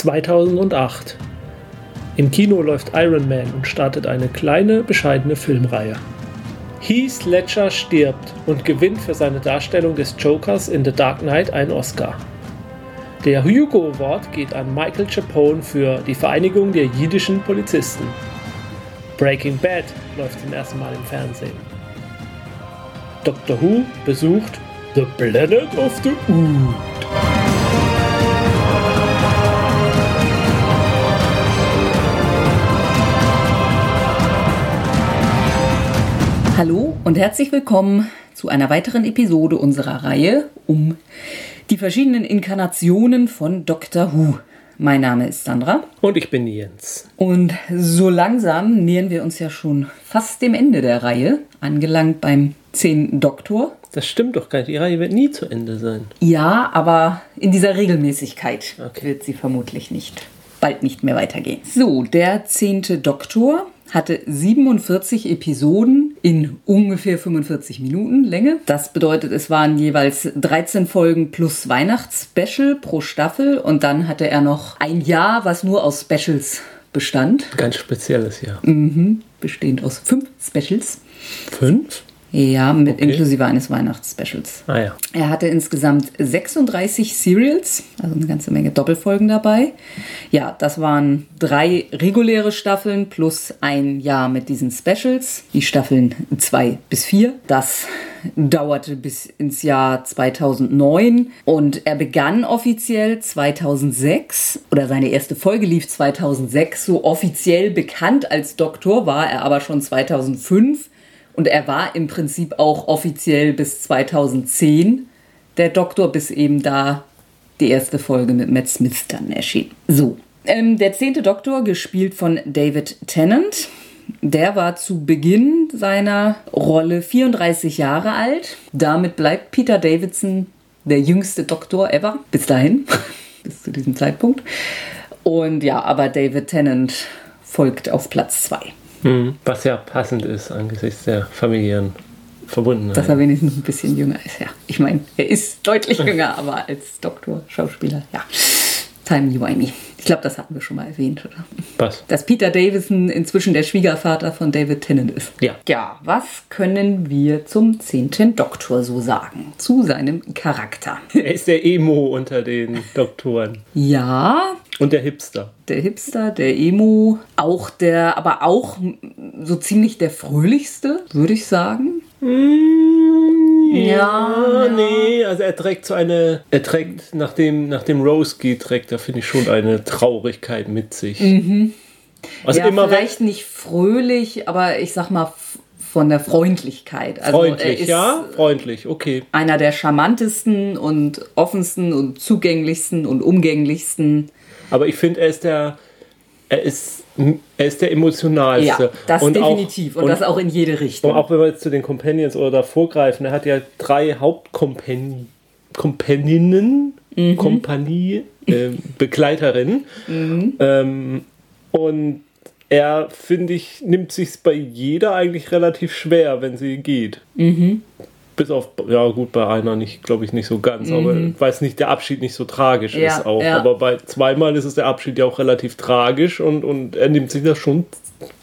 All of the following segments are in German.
2008. Im Kino läuft Iron Man und startet eine kleine, bescheidene Filmreihe. Heath Ledger stirbt und gewinnt für seine Darstellung des Jokers in The Dark Knight einen Oscar. Der Hugo Award geht an Michael Chapone für die Vereinigung der jiddischen Polizisten. Breaking Bad läuft zum ersten Mal im Fernsehen. Doctor Who besucht The Planet of the Ood. Hallo und herzlich willkommen zu einer weiteren Episode unserer Reihe um die verschiedenen Inkarnationen von Doctor Who. Mein Name ist Sandra. Und ich bin Jens. Und so langsam nähern wir uns ja schon fast dem Ende der Reihe, angelangt beim zehnten Doktor. Das stimmt doch gar nicht. Die Reihe wird nie zu Ende sein. Ja, aber in dieser Regelmäßigkeit Okay. wird sie vermutlich nicht, bald nicht mehr weitergehen. So, der zehnte Doktor hatte 47 Episoden in ungefähr 45 Minuten Länge. Das bedeutet, es waren jeweils 13 Folgen plus Weihnachtsspecial pro Staffel und dann hatte er noch ein Jahr, was nur aus Specials bestand, Ganz spezielles Jahr. bestehend aus fünf Specials. Fünf? Ja, mit Okay. inklusive eines Weihnachtsspecials. Ah ja. Er hatte insgesamt 36 Serials, also eine ganze Menge Doppelfolgen dabei. Ja, das waren drei reguläre Staffeln plus ein Jahr mit diesen Specials. Die Staffeln 2 bis 4. Das dauerte bis ins Jahr 2009 und er begann offiziell 2006 oder seine erste Folge lief 2006. So offiziell bekannt als Doktor war er aber schon 2005 und er war im Prinzip auch offiziell bis 2010 der Doktor, bis eben da die erste Folge mit Matt Smith dann erschien. So, ähm, der zehnte Doktor, gespielt von David Tennant, der war zu Beginn seiner Rolle 34 Jahre alt. Damit bleibt Peter Davidson der jüngste Doktor ever, bis dahin, bis zu diesem Zeitpunkt. Und ja, aber David Tennant folgt auf Platz 2. Hm. Was ja passend ist angesichts der familiären Verbundenheit. Dass er wenigstens ein bisschen jünger ist, ja. Ich meine, er ist deutlich jünger, aber als Doktor, Schauspieler, ja. Timey-wimey. Ich glaube, das hatten wir schon mal erwähnt, oder? Was? Dass Peter Davison inzwischen der Schwiegervater von David Tennant ist. Ja. Ja, was können wir zum zehnten Doktor so sagen? Zu seinem Charakter. Er ist der Emo unter den Doktoren. Ja, Und der Hipster. der Hipster, der Emo, auch der, aber auch so ziemlich der fröhlichste, würde ich sagen. Ja, nee, also er trägt so eine, er trägt, nachdem, nachdem Roski trägt, da finde ich schon eine Traurigkeit mit sich. Also ja, immer vielleicht nicht fröhlich, aber ich sag mal von der Freundlichkeit. Also freundlich, ja, freundlich, okay. einer der charmantesten und offensten und zugänglichsten und umgänglichsten. Aber ich finde, er ist der, er ist, er ist der emotionalste. Ja, das und definitiv. Auch, und, das auch in jede Richtung. Und auch wenn wir jetzt zu den Companions oder davor greifen, er hat ja drei Hauptcompaninnen, Mhm. Kompanie, äh, Begleiterinnen. Mhm. Ähm, und er, finde ich, nimmt sich bei jeder eigentlich relativ schwer, wenn sie geht. Mhm. Bis auf, ja gut, bei einer nicht, glaube ich, nicht so ganz, aber weil es nicht der Abschied nicht so tragisch Mhm. Ja, ist auch. ja. Aber bei zweimal ist es der Abschied ja auch relativ tragisch und, und er nimmt sich das schon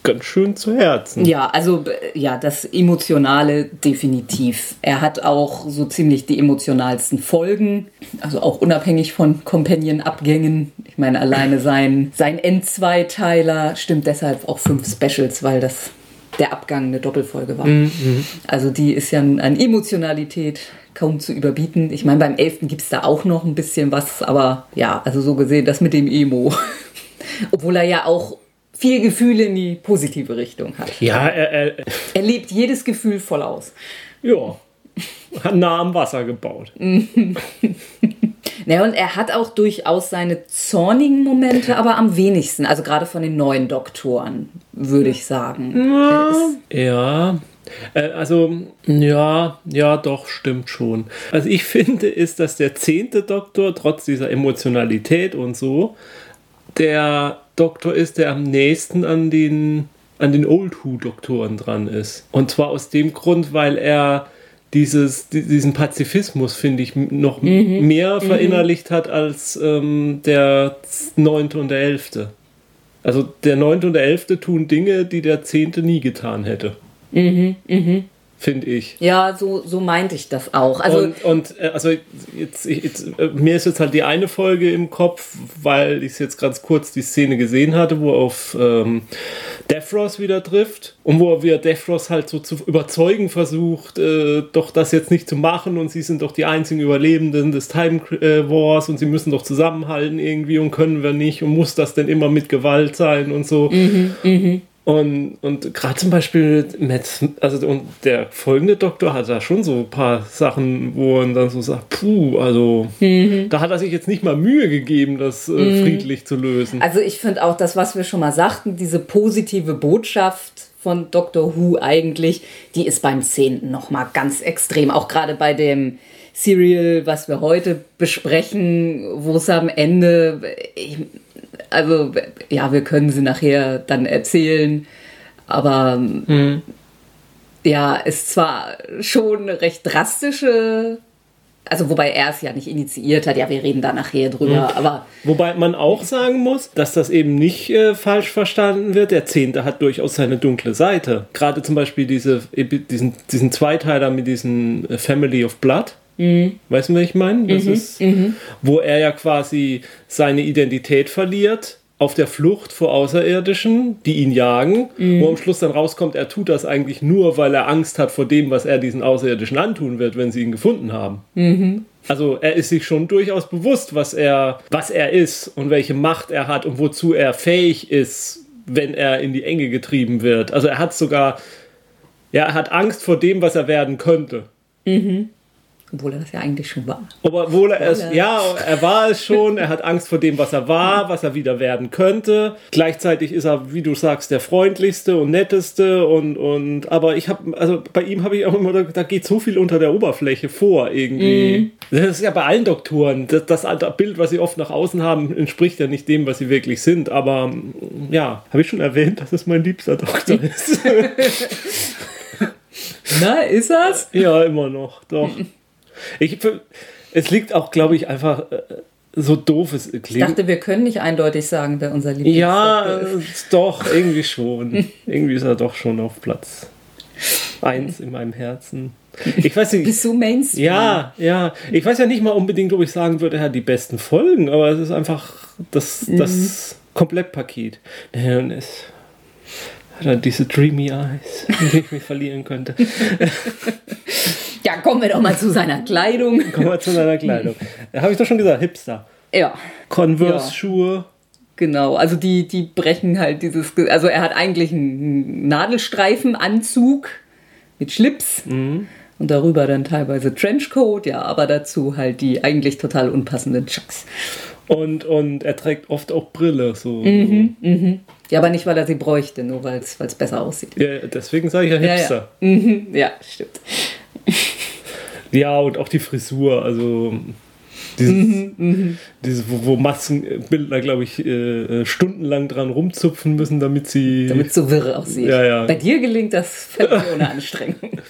ganz schön zu Herzen. Ja, also äh, ja, das Emotionale definitiv. Er hat auch so ziemlich die emotionalsten Folgen, also auch unabhängig von Companion-Abgängen. Ich meine, alleine sein, sein End-Zweiteiler stimmt deshalb auch fünf Specials, weil das der Abgang eine Doppelfolge war. Also die ist ja an Emotionalität kaum zu überbieten. Ich meine, beim 11. gibt es da auch noch ein bisschen was, aber ja, also so gesehen, das mit dem Emo. Obwohl er ja auch viel Gefühle in die positive Richtung hat. Ja, er, er, Er lebt jedes Gefühl voll aus. ja, hat nah am Wasser gebaut. Ja, und er hat auch durchaus seine zornigen Momente, aber am wenigsten. Also gerade von den neuen Doktoren, würde ich sagen. Ist, Ja, äh, also ja, ja, doch, stimmt schon. Also ich finde, ist, dass der zehnte Doktor, trotz dieser Emotionalität und so, der Doktor ist, der am nächsten an den, an den Old Who-Doktoren dran ist. Und zwar aus dem Grund, weil er dieses, diesen Pazifismus, finde ich, noch mhm. mehr verinnerlicht mhm. hat als ähm, der neunte und der elfte. Also der neunte und der elfte tun Dinge, die der zehnte nie getan hätte. Mhm, mhm finde ich. Ja, so, so meinte ich das auch. Also und, und äh, also jetzt, jetzt, äh, mir ist jetzt halt die eine Folge im Kopf, weil ich jetzt ganz kurz die Szene gesehen hatte, wo er auf ähm, Defros wieder trifft und wo er wieder Defros halt so zu überzeugen versucht, äh, doch das jetzt nicht zu machen und sie sind doch die einzigen Überlebenden des Time äh, Wars und sie müssen doch zusammenhalten irgendwie und können wir nicht und muss das denn immer mit Gewalt sein und so. Mhm, mh. Und, und gerade zum Beispiel Matt, also und der folgende Doktor hat da schon so ein paar Sachen, wo er dann so sagt, puh, also mhm. da hat er sich jetzt nicht mal Mühe gegeben, das äh, mhm. friedlich zu lösen. Also ich finde auch das, was wir schon mal sagten, diese positive Botschaft von Doctor Who eigentlich, die ist beim 10. nochmal ganz extrem. Auch gerade bei dem Serial, was wir heute besprechen, wo es am Ende, ich, also ja, wir können sie nachher dann erzählen, aber mhm. ja, ist zwar schon eine recht drastische also wobei er es ja nicht initiiert hat, ja, wir reden da nachher drüber, mhm. aber. Wobei man auch sagen muss, dass das eben nicht äh, falsch verstanden wird. Der Zehnte hat durchaus seine dunkle Seite. Gerade zum Beispiel diese, diesen, diesen Zweiteiler mit diesem äh, Family of Blood. Mhm. Weißt du, was ich meine? Das mhm. ist, mhm. wo er ja quasi seine Identität verliert auf der Flucht vor Außerirdischen, die ihn jagen, mhm. wo am Schluss dann rauskommt, er tut das eigentlich nur, weil er Angst hat vor dem, was er diesen Außerirdischen antun wird, wenn sie ihn gefunden haben. Mhm. Also er ist sich schon durchaus bewusst, was er, was er ist und welche Macht er hat und wozu er fähig ist, wenn er in die Enge getrieben wird. Also er hat sogar, ja, er hat Angst vor dem, was er werden könnte. Mhm. Obwohl er das ja eigentlich schon war. Obwohl er es, ja, er war es schon, er hat Angst vor dem, was er war, was er wieder werden könnte. Gleichzeitig ist er, wie du sagst, der freundlichste und netteste und, und aber ich habe, also bei ihm habe ich auch immer, da, da, geht so viel unter der Oberfläche vor irgendwie. Mm. Das ist ja bei allen Doktoren. Das, das Bild, was sie oft nach außen haben, entspricht ja nicht dem, was sie wirklich sind. Aber ja, habe ich schon erwähnt, dass es mein liebster Doktor ist. Na, ist das? Ja, immer noch, doch. Ich, es liegt auch, glaube ich, einfach äh, so doof es klingt. Ich dachte, wir können nicht eindeutig sagen, wer unser Lieblings Ja, ist. doch, irgendwie schon. irgendwie ist er doch schon auf Platz 1 in meinem Herzen. Ich weiß nicht. Bist du Mainstream? Ja, ja. Ich weiß ja nicht mal unbedingt, ob ich sagen würde, er hat die besten Folgen, aber es ist einfach das, das mhm. Komplettpaket. Und es hat er diese dreamy eyes, in die ich mich verlieren könnte. Ja, kommen wir doch mal zu seiner Kleidung. Kommen wir zu seiner Kleidung. Habe ich doch schon gesagt, Hipster. Ja. Converse-Schuhe. Ja. Genau, also die, die brechen halt dieses, also er hat eigentlich einen Nadelstreifenanzug mit Schlips mhm. und darüber dann teilweise Trenchcoat, ja, aber dazu halt die eigentlich total unpassenden Chucks. Und, und er trägt oft auch Brille, so. Mhm, mhm. Ja, aber nicht, weil er sie bräuchte, nur weil es besser aussieht. Ja, deswegen sage ich ja Hipster. Ja, ja. Mhm, ja stimmt. Ja, und auch die Frisur, also dieses, mhm, mhm. dieses wo, wo, Maskenbildner, glaube ich, äh, stundenlang dran rumzupfen müssen, damit sie. Damit es so wirr aussieht. Ja, ja. Bei dir gelingt das völlig ohne Anstrengung.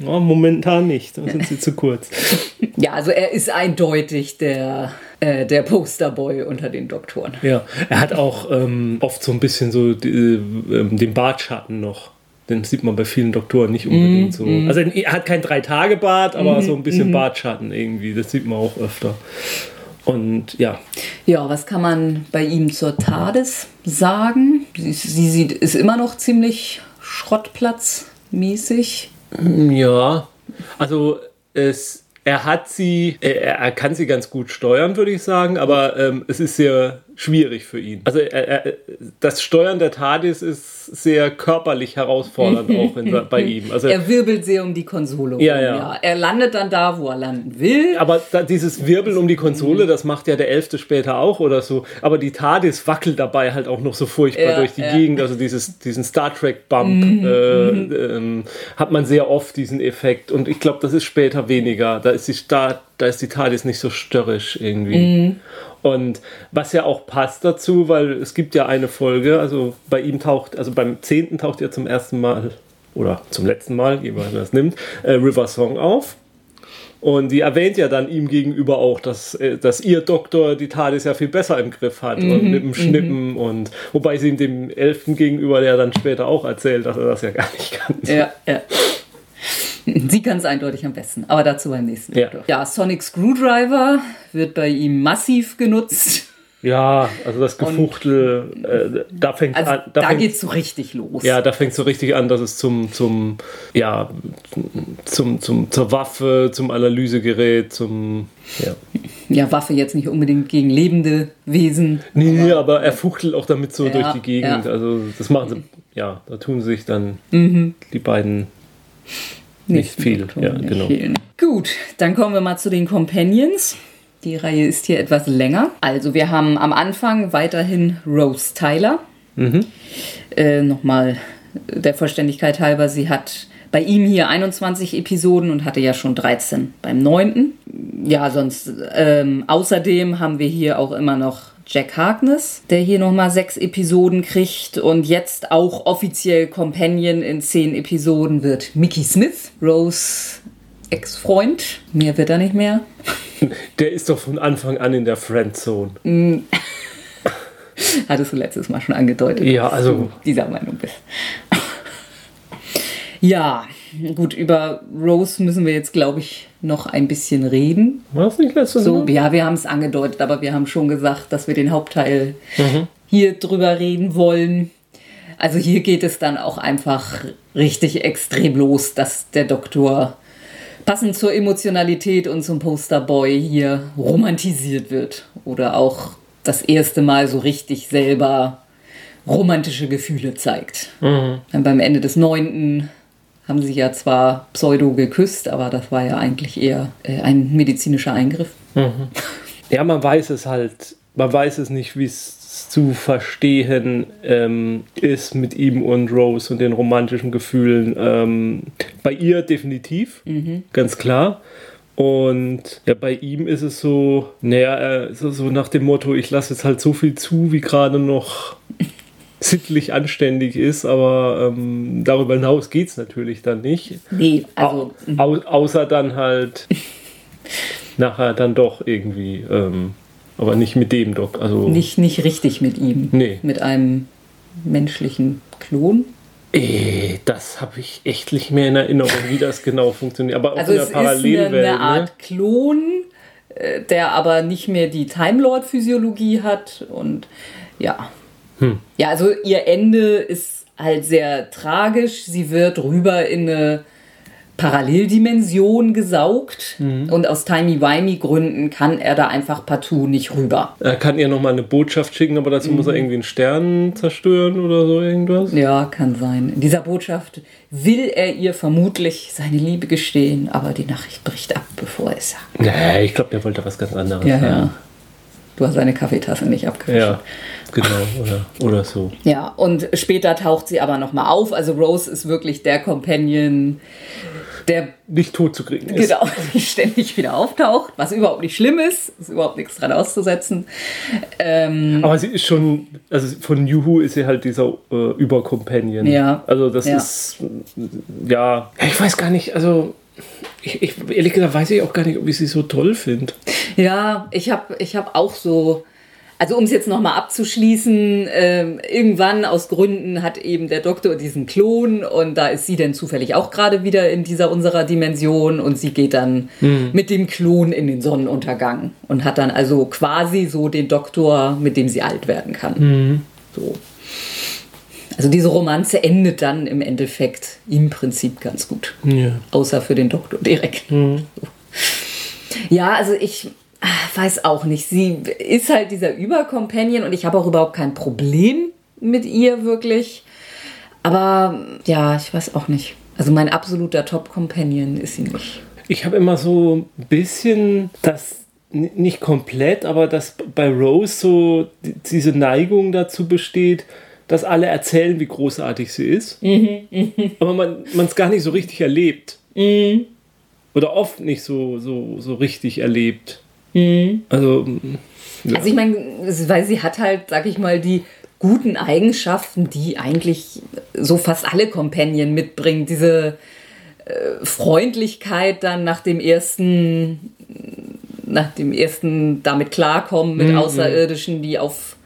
Ja, momentan nicht, da sind sie zu kurz. Ja, also er ist eindeutig der, äh, der Posterboy unter den Doktoren. Ja, er hat auch ähm, oft so ein bisschen so die, äh, den Bartschatten noch. Den sieht man bei vielen Doktoren nicht unbedingt mm, so. Mm. Also er hat kein Drei-Tage-Bart, aber mm, so ein bisschen Bartschatten irgendwie. Das sieht man auch öfter. Und ja. Ja, was kann man bei ihm zur TARDIS sagen? Sie, sie sieht, ist immer noch ziemlich schrottplatzmäßig. Ja, also es er hat sie, er, er, kann sie ganz gut steuern, würde ich sagen, aber ähm, es ist sehr schwierig für ihn. Also er, das Steuern der TARDIS ist sehr körperlich herausfordernd auch in, bei ihm. Also, er wirbelt sehr um die Konsole ja, rum. Ja. ja. Er landet dann da, wo er landen will. Aber da, dieses Wirbeln um die Konsole, das macht ja der Elfte später auch oder so. Aber die TARDIS wackelt dabei halt auch noch so furchtbar ja, durch die ja. Gegend. Also dieses, diesen Star Trek Bump mhm. äh, mhm. ähm, hat man sehr oft diesen Effekt. Und ich glaube, das ist später weniger. Da ist die, Star, da ist die TARDIS nicht so störrisch irgendwie. Mhm. Und was ja auch passt dazu, weil es gibt ja eine Folge, also bei ihm taucht, also beim zehnten taucht er zum ersten Mal oder zum letzten Mal, wie man das nimmt, äh, River Song auf. Und die erwähnt ja dann ihm gegenüber auch, dass, äh, dass ihr Doktor die TARDIS ja viel besser im Griff hat und mit dem Schnippen und wobei sie ihm dem Elften gegenüber, der dann später auch erzählt, dass er das ja gar nicht kann. Ja, ja. Sie kann es eindeutig am besten, aber dazu beim nächsten Ja. Doktor. Ja, Sonic Screwdriver wird bei ihm massiv genutzt. Ja, also das Gefuchtel, äh, da fängt Also an. da, fängt, geht's so richtig los. Ja, da fängt so richtig an, dass es zum, zum, ja, zum, zum, zur Waffe, zum Analysegerät, zum, ja. ja, Waffe jetzt nicht unbedingt gegen lebende Wesen. Nee, nee, aber er fuchtelt auch damit so Ja, durch die Gegend. ja. Also das machen sie, ja, da tun sich dann die beiden nicht viel. Doktor, Ja, genau. viel. Gut, dann kommen wir mal zu den Companions. Die Reihe ist hier etwas länger. Also wir haben am Anfang weiterhin Rose Tyler. Äh, Nochmal der Vollständigkeit halber, sie hat bei ihm hier 21 Episoden und hatte ja schon 13 beim 9. Ja, sonst ähm, außerdem haben wir hier auch immer noch Jack Harkness, der hier nochmal sechs Episoden kriegt und jetzt auch offiziell Companion in zehn Episoden wird Mickey Smith, Rose Ex-Freund. Mehr wird er nicht mehr. Der ist doch von Anfang an in der Friendzone. Hattest du letztes Mal schon angedeutet. Ja, dass also- du dieser Meinung bist. ja, gut, über Rose müssen wir jetzt, glaube ich, noch ein bisschen reden. War das nicht letztes So, Mal? ja, wir haben es angedeutet, aber wir haben schon gesagt, dass wir den Hauptteil hier drüber reden wollen. Also hier geht es dann auch einfach richtig extrem los, dass der Doktor passend zur Emotionalität und zum Posterboy hier romantisiert wird oder auch das erste Mal so richtig selber romantische Gefühle zeigt. Dann beim Ende des neunten haben sie ja zwar pseudo geküsst, aber das war ja eigentlich eher äh, ein medizinischer Eingriff. Ja, man weiß es halt, man weiß es nicht, wie es zu verstehen ähm, ist mit ihm und Rose und den romantischen Gefühlen. Ähm, bei ihr definitiv, ganz klar. Und ja, bei ihm ist es so, naja, äh, so, so nach dem Motto, ich lasse jetzt halt so viel zu, wie gerade noch sittlich anständig ist, aber ähm, darüber hinaus geht es natürlich dann nicht. Nee, also Au, au, außer dann halt nachher dann doch irgendwie, ähm, aber nicht mit dem Doc. Also nicht, nicht richtig mit ihm. Nee. Mit einem menschlichen Klon. eh, das habe ich echt nicht mehr in Erinnerung, wie das genau funktioniert. Aber auch Also in es der ist eine, Parallelwelt. eine ne? Art Klon, äh, der aber nicht mehr die Time Lord Physiologie hat und ja. Hm. Ja, also ihr Ende ist halt sehr tragisch. Sie wird rüber in eine Paralleldimension gesaugt Mhm. und aus Timey-Wimey-Gründen kann er da einfach partout nicht rüber. Er kann ihr nochmal eine Botschaft schicken, aber dazu muss er irgendwie einen Stern zerstören oder so irgendwas. Ja, kann sein. In dieser Botschaft will er ihr vermutlich seine Liebe gestehen, aber die Nachricht bricht ab, bevor er es sagt. Nee, ich glaube, der wollte was ganz anderes. Ja, sagen. ja. Du hast seine Kaffeetasse nicht abgewischt. Ja, genau. Oder, oder so. Ja, und später taucht sie aber nochmal auf. Also Rose ist wirklich der Companion, der Nicht tot zu kriegen ist. genau ständig wieder auftaucht, was überhaupt nicht schlimm ist, ist überhaupt nichts dran auszusetzen. Ähm, Aber sie ist schon, also von Juhu ist sie halt dieser äh, Übercompanion. Ja. Also das Ja. ist, ja, ich weiß gar nicht, also ich, ich, ehrlich gesagt weiß ich auch gar nicht, ob ich sie so toll finde. Ja, ich habe ich hab auch so, also um es jetzt nochmal abzuschließen, ähm, irgendwann aus Gründen hat eben der Doktor diesen Klon und da ist sie dann zufällig auch gerade wieder in dieser unserer Dimension und sie geht dann mit dem Klon in den Sonnenuntergang und hat dann also quasi so den Doktor, mit dem sie alt werden kann. So. Also diese Romanze endet dann im Endeffekt im Prinzip ganz gut. Ja. Außer für den Doktor direkt. Ja, also ich ah, weiß auch nicht. Sie ist halt dieser Übercompanion und ich habe auch überhaupt kein Problem mit ihr wirklich. Aber ja, ich weiß auch nicht. Also mein absoluter Top-Companion ist sie nicht. Ich habe immer so ein bisschen das, nicht komplett, aber dass bei Rose so die- diese Neigung dazu besteht, dass alle erzählen, wie großartig sie ist. aber man es gar nicht so richtig erlebt. Oder oft nicht so, so, so richtig erlebt. Also, mm, ja. Also ich meine, weil sie hat halt, sag ich mal, die guten Eigenschaften, die eigentlich so fast alle Companion mitbringen. Diese äh, Freundlichkeit dann nach dem ersten, nach dem ersten damit klarkommen mit Mhm. Außerirdischen, die auf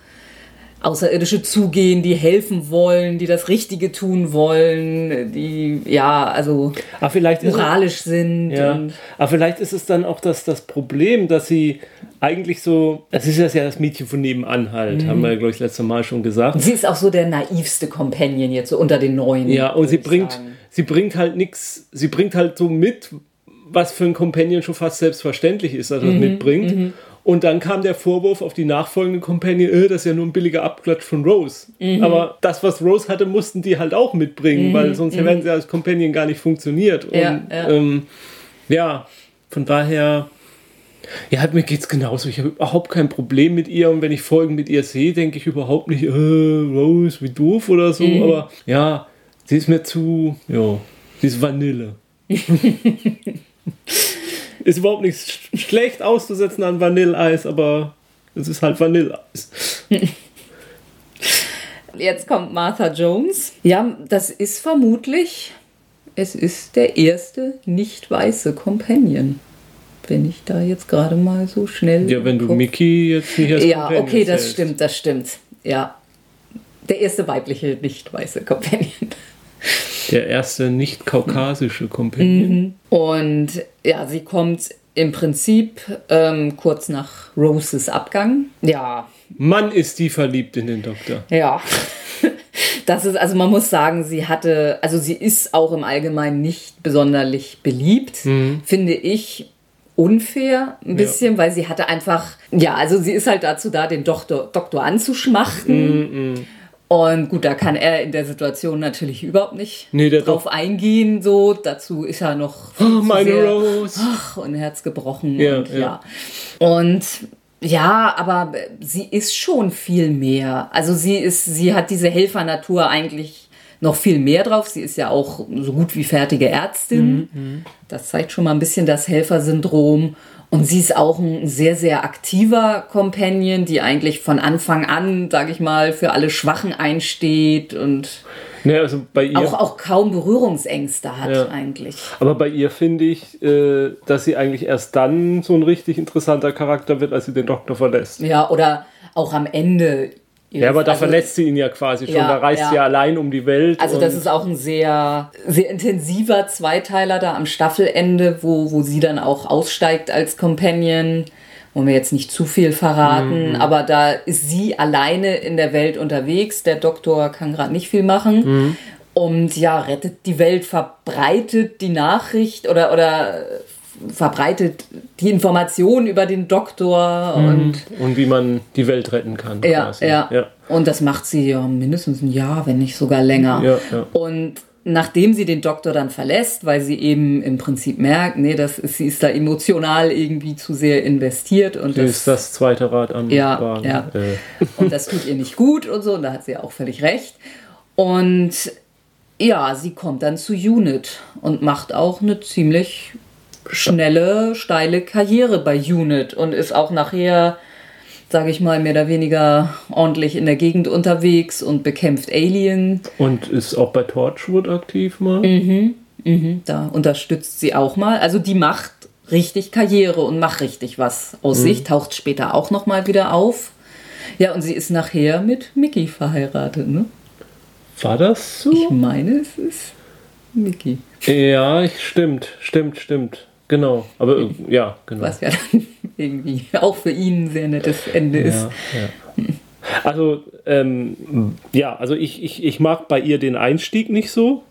Außerirdische zugehen, die helfen wollen, die das Richtige tun wollen, die ja, also Aber vielleicht ist es, moralisch sind. ja, aber vielleicht ist es dann auch das, das Problem, dass sie eigentlich so, es ist ja das Mädchen von nebenan halt, haben wir ja, glaube ich, das letzte Mal schon gesagt. sie ist auch so der naivste Companion jetzt so unter den neuen. Ja, und sie bringt, sagen. sie bringt halt nichts, sie bringt halt so mit, was für ein Companion schon fast selbstverständlich ist, dass er das mitbringt. Und dann kam der Vorwurf auf die nachfolgende Companion, äh, das ist ja nur ein billiger Abklatsch von Rose. Aber das, was Rose hatte, mussten die halt auch mitbringen, weil sonst hätten sie als Companion gar nicht funktioniert. Und, Ja, ja. Ähm, ja von daher, ja, halt, mir geht's genauso. Ich habe überhaupt kein Problem mit ihr und wenn ich Folgen mit ihr sehe, denke ich überhaupt nicht, äh, Rose, wie doof oder so. Aber ja, sie ist mir zu, ja, sie ist Vanille. ist überhaupt nichts sch- schlecht auszusetzen an Vanilleeis, aber es ist halt Vanilleeis. Jetzt kommt Martha Jones. Ja, das ist vermutlich, es ist der erste nicht weiße Companion. Wenn ich da jetzt gerade mal so schnell. Ja, wenn du guck. Mickey jetzt nicht als Ja, Companion okay, das zählst. stimmt, das stimmt. Ja. Der erste weibliche nicht weiße Companion. Der erste nicht kaukasische Companion. Und ja, sie kommt im Prinzip ähm, kurz nach Roses Abgang. Ja, Mann, ist die verliebt in den Doktor. Ja. Das ist, also man muss sagen, sie hatte, also sie ist auch im Allgemeinen nicht besonderlich beliebt, finde ich unfair ein bisschen, weil sie hatte einfach, ja, also sie ist halt dazu da, den Doktor, Doktor anzuschmachten. Und gut, da kann er in der Situation natürlich überhaupt nicht Nee, drauf eingehen. So, dazu ist er noch zu meine sehr- Rose. Ach, und Herz gebrochen. Ja, und, ja. ja. und ja, aber sie ist schon viel mehr. Also sie ist, sie hat diese Helfernatur eigentlich noch viel mehr drauf. Sie ist ja auch so gut wie fertige Ärztin. Mhm, Das zeigt schon mal ein bisschen das Helfersyndrom. Und sie ist auch ein sehr, sehr aktiver Companion, die eigentlich von Anfang an, sage ich mal, für alle Schwachen einsteht und Ne, also bei ihr. auch, auch kaum Berührungsängste hat Ja. eigentlich. Aber bei ihr finde ich, äh, dass sie eigentlich erst dann so ein richtig interessanter Charakter wird, als sie den Doktor verlässt. Ja, oder auch am Ende. Ja, aber da Also- verlässt sie ihn ja quasi schon. Ja, da reist ja. sie ja allein um die Welt. Also das ist auch ein sehr, sehr intensiver Zweiteiler da am Staffelende, wo, wo sie dann auch aussteigt als Companion. Wollen wir jetzt nicht zu viel Mhm. verraten, aber da ist sie alleine in der Welt unterwegs. Der Doktor kann gerade nicht viel machen. Mhm. Und ja, rettet die Welt, verbreitet die Nachricht oder, oder verbreitet die Information über den Doktor und und wie man die Welt retten kann. ja, ja, ja. Und das macht sie ja mindestens ein Jahr, wenn nicht sogar länger. Ja, ja. Und nachdem sie den Doktor dann verlässt, weil sie eben im Prinzip merkt, nee, das ist, sie ist da emotional irgendwie zu sehr investiert und Das ist das, zweite Rad am Ja, Wagen. ja. Äh, und das tut ihr nicht gut und so, und da hat sie auch völlig recht. Und ja, sie kommt dann zu Unit und macht auch eine ziemlich schnelle, steile Karriere bei Unit und ist auch nachher, sage ich mal, mehr oder weniger ordentlich in der Gegend unterwegs und bekämpft Alien. und ist auch bei Torchwood aktiv mal. Mhm. Da unterstützt sie auch mal. Also die macht richtig Karriere und macht richtig was aus sich, taucht später auch noch mal wieder auf. Ja, und sie ist nachher mit Mickey verheiratet, ne? War das so? Ich meine, es ist Mickey. Ja, ich, stimmt, stimmt, stimmt. Genau. Aber äh, ja, genau. Was ja dann irgendwie auch für ihn ein sehr nettes Ende ist. Ja, ja. Also, ähm, ja, also ich, ich, ich mag bei ihr den Einstieg nicht so.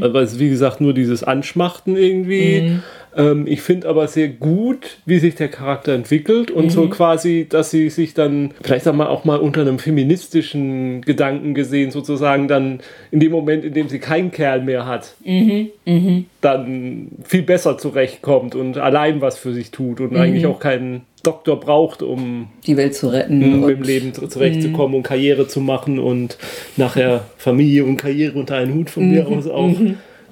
Weil es, wie gesagt, nur dieses Anschmachten irgendwie. Ähm, ich finde aber sehr gut, wie sich der Charakter entwickelt und so quasi, dass sie sich dann, vielleicht auch mal, auch mal unter einem feministischen Gedanken gesehen, sozusagen dann in dem Moment, in dem sie keinen Kerl mehr hat, dann viel besser zurechtkommt und allein was für sich tut und eigentlich auch keinen Doktor braucht, um Die Welt zu retten. um und im Leben zu- zurechtzukommen und Karriere zu machen und nachher Familie und Karriere unter einen Hut von mir aus auch.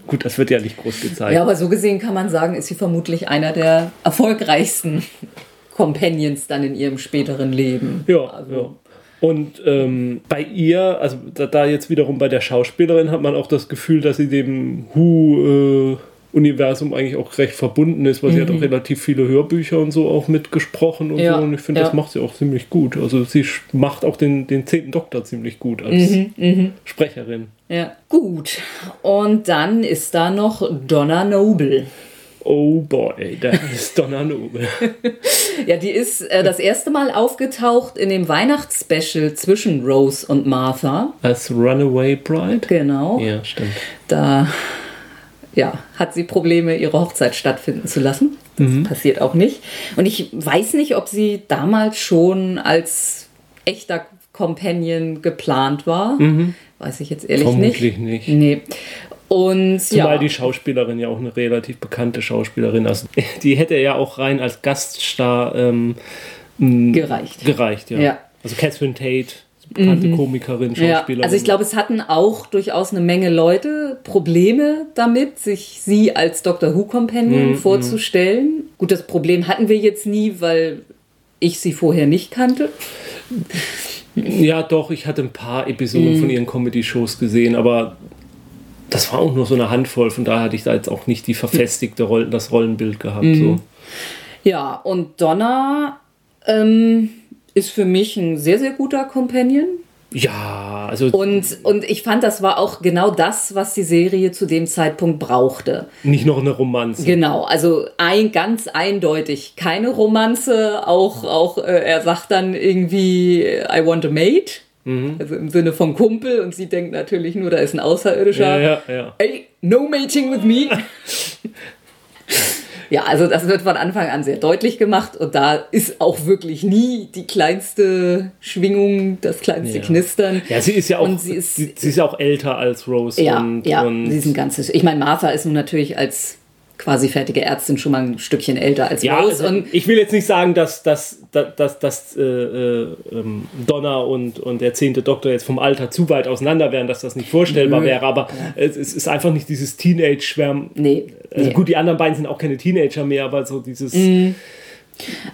Gut, das wird ja nicht groß gezeigt. Ja, aber so gesehen kann man sagen, ist sie vermutlich einer der erfolgreichsten Companions dann in ihrem späteren Leben. Ja, also, ja. Und ähm, bei ihr, also da, da, jetzt wiederum bei der Schauspielerin, hat man auch das Gefühl, dass sie dem Who. Äh, Universum eigentlich auch recht verbunden ist, weil mhm. sie hat auch mhm. relativ viele Hörbücher und so auch mitgesprochen und ja, so. Und ich finde, ja. das macht sie auch ziemlich gut. Also sie macht auch den, den zehnten Doktor ziemlich gut als mhm, mhm. Sprecherin. Ja, gut. Und dann ist da noch Donna Noble. Oh boy, da ist Donna Noble. ja, die ist äh, das erste Mal aufgetaucht in dem Weihnachtsspecial zwischen Rose und Martha. Als Runaway Bride? Genau. Ja, stimmt. Da ja, hat sie Probleme, ihre Hochzeit stattfinden zu lassen. Das mhm. passiert auch nicht. Und ich weiß nicht, ob sie damals schon als echter Companion geplant war. Mhm. Weiß ich jetzt ehrlich Vermutlich nicht. Vermutlich nicht. Nee. Und, Zumal ja. die Schauspielerin ja auch eine relativ bekannte Schauspielerin ist. Also, die hätte ja auch rein als Gaststar ähm, gereicht. Gereicht, ja. ja. Also Catherine Tate bekannte mhm. Komikerin, Schauspielerin. Ja, also ich glaube, es hatten auch durchaus eine Menge Leute Probleme damit, sich sie als Doctor Who Companion mhm. vorzustellen. Gut, das Problem hatten wir jetzt nie, weil ich sie vorher nicht kannte. Ja, doch, ich hatte ein paar Episoden mhm. von ihren Comedy-Shows gesehen, aber das war auch nur so eine Handvoll, von daher hatte ich da jetzt auch nicht die verfestigte Roll das Rollenbild gehabt. So. Mhm. Ja, und Donna ähm, ist für mich ein sehr, sehr guter Companion. Ja, also. Und, und ich fand, das war auch genau das, was die Serie zu dem Zeitpunkt brauchte. Nicht noch eine Romanze. Genau, also ein, ganz eindeutig keine Romanze. Auch, auch äh, er sagt dann irgendwie, I want a mate. Mhm. Also im Sinne von Kumpel und sie denkt natürlich nur, da ist ein Außerirdischer. Ja, ja, ja. Hey, no mating with me. Ja, also das wird von Anfang an sehr deutlich gemacht und da ist auch wirklich nie die kleinste Schwingung, das kleinste ja. Knistern. Ja, sie ist ja auch, sie ist, sie, ist auch älter als Rose. Ja, und, ja, und sie ist ein ganzes. Ich meine, Martha ist nun natürlich als quasi fertige Ärztin schon mal ein Stückchen älter als ja, Rose. Also, ich will jetzt nicht sagen, dass, dass, dass, dass, dass äh, äh, ähm, Donna und, und der zehnte Doktor jetzt vom Alter zu weit auseinander wären, dass das nicht vorstellbar Nö. wäre, aber ja. es, es, ist einfach nicht dieses Teenage-Schwärm. Nee. Also nee. gut, die anderen beiden sind auch keine Teenager mehr, aber so dieses. Mhm.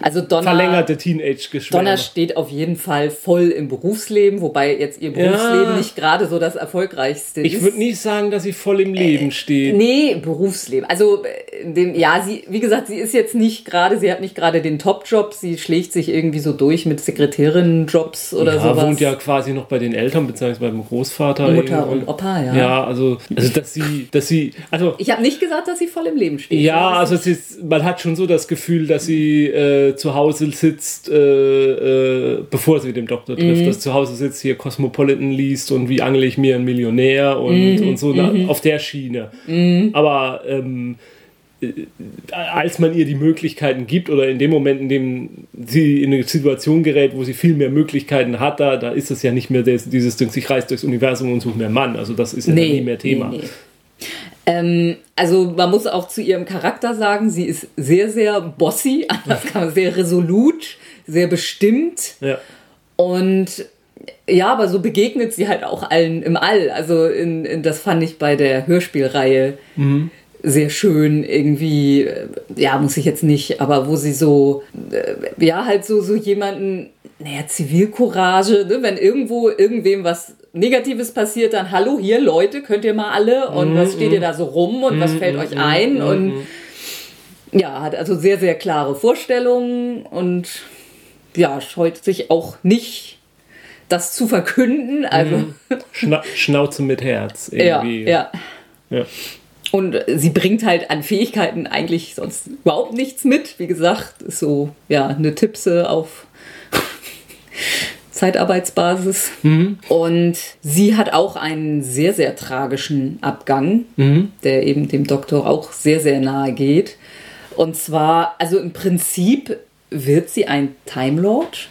Also Donna, verlängerte Teenage-Geschwärme. Donna steht auf jeden Fall voll im Berufsleben, wobei jetzt ihr Berufsleben ja. nicht gerade so das erfolgreichste ich ist. Ich würde nicht sagen, dass sie voll im Leben äh, steht. Nee, Berufsleben. Also äh, dem, ja, sie, wie gesagt, sie ist jetzt nicht gerade, sie hat nicht gerade den Top-Job, sie schlägt sich irgendwie so durch mit Sekretärinnen-Jobs oder ja, sowas. wohnt ja quasi noch bei den Eltern beziehungsweise beim Großvater. Mutter und Opa, ja. Ja, also, also dass sie, dass sie, also. Ich habe nicht gesagt, dass sie voll im Leben steht. Ja, also ist, man hat schon so das Gefühl, dass sie äh, zu Hause sitzt, äh, äh, bevor sie den Doktor trifft, mhm. dass zu Hause sitzt, hier Cosmopolitan liest und wie angle ich mir einen Millionär und, mhm. und so na, mhm. auf der Schiene. Mhm. Aber ähm, äh, als man ihr die Möglichkeiten gibt oder in dem Moment, in dem sie in eine Situation gerät, wo sie viel mehr Möglichkeiten hat, da, da ist es ja nicht mehr dieses, Ding, ich reise durchs Universum und suche mir einen Mann. Also das ist ja nee, nie mehr Thema. Nee, nee. Ähm, also man muss auch zu ihrem Charakter sagen, sie ist sehr, sehr bossy, anders kann man sehr resolut, sehr bestimmt. Ja. Und ja, aber so begegnet sie halt auch allen im All. Also in, in das fand ich bei der Hörspielreihe mhm. sehr schön irgendwie. Äh, ja, muss ich jetzt nicht, aber wo sie so, äh, ja, halt so, so jemanden, naja, Zivilcourage, ne? wenn irgendwo irgendwem was Negatives passiert, dann hallo hier Leute, könnt ihr mal alle und mm, was steht ihr da so rum und mm, was fällt mm, euch ein und ja, hat also sehr, sehr klare Vorstellungen und ja, scheut sich auch nicht, das zu verkünden. Also Schna Schnauze mit Herz. Irgendwie. Ja, ja. ja. Und sie bringt halt an Fähigkeiten eigentlich sonst überhaupt nichts mit. Wie gesagt, ist so ja eine Tippse auf Zeitarbeitsbasis. Mhm. Und sie hat auch einen sehr, sehr tragischen Abgang, mhm. der eben dem Doktor auch sehr, sehr nahe geht. Und zwar, also im Prinzip wird sie ein Time Lord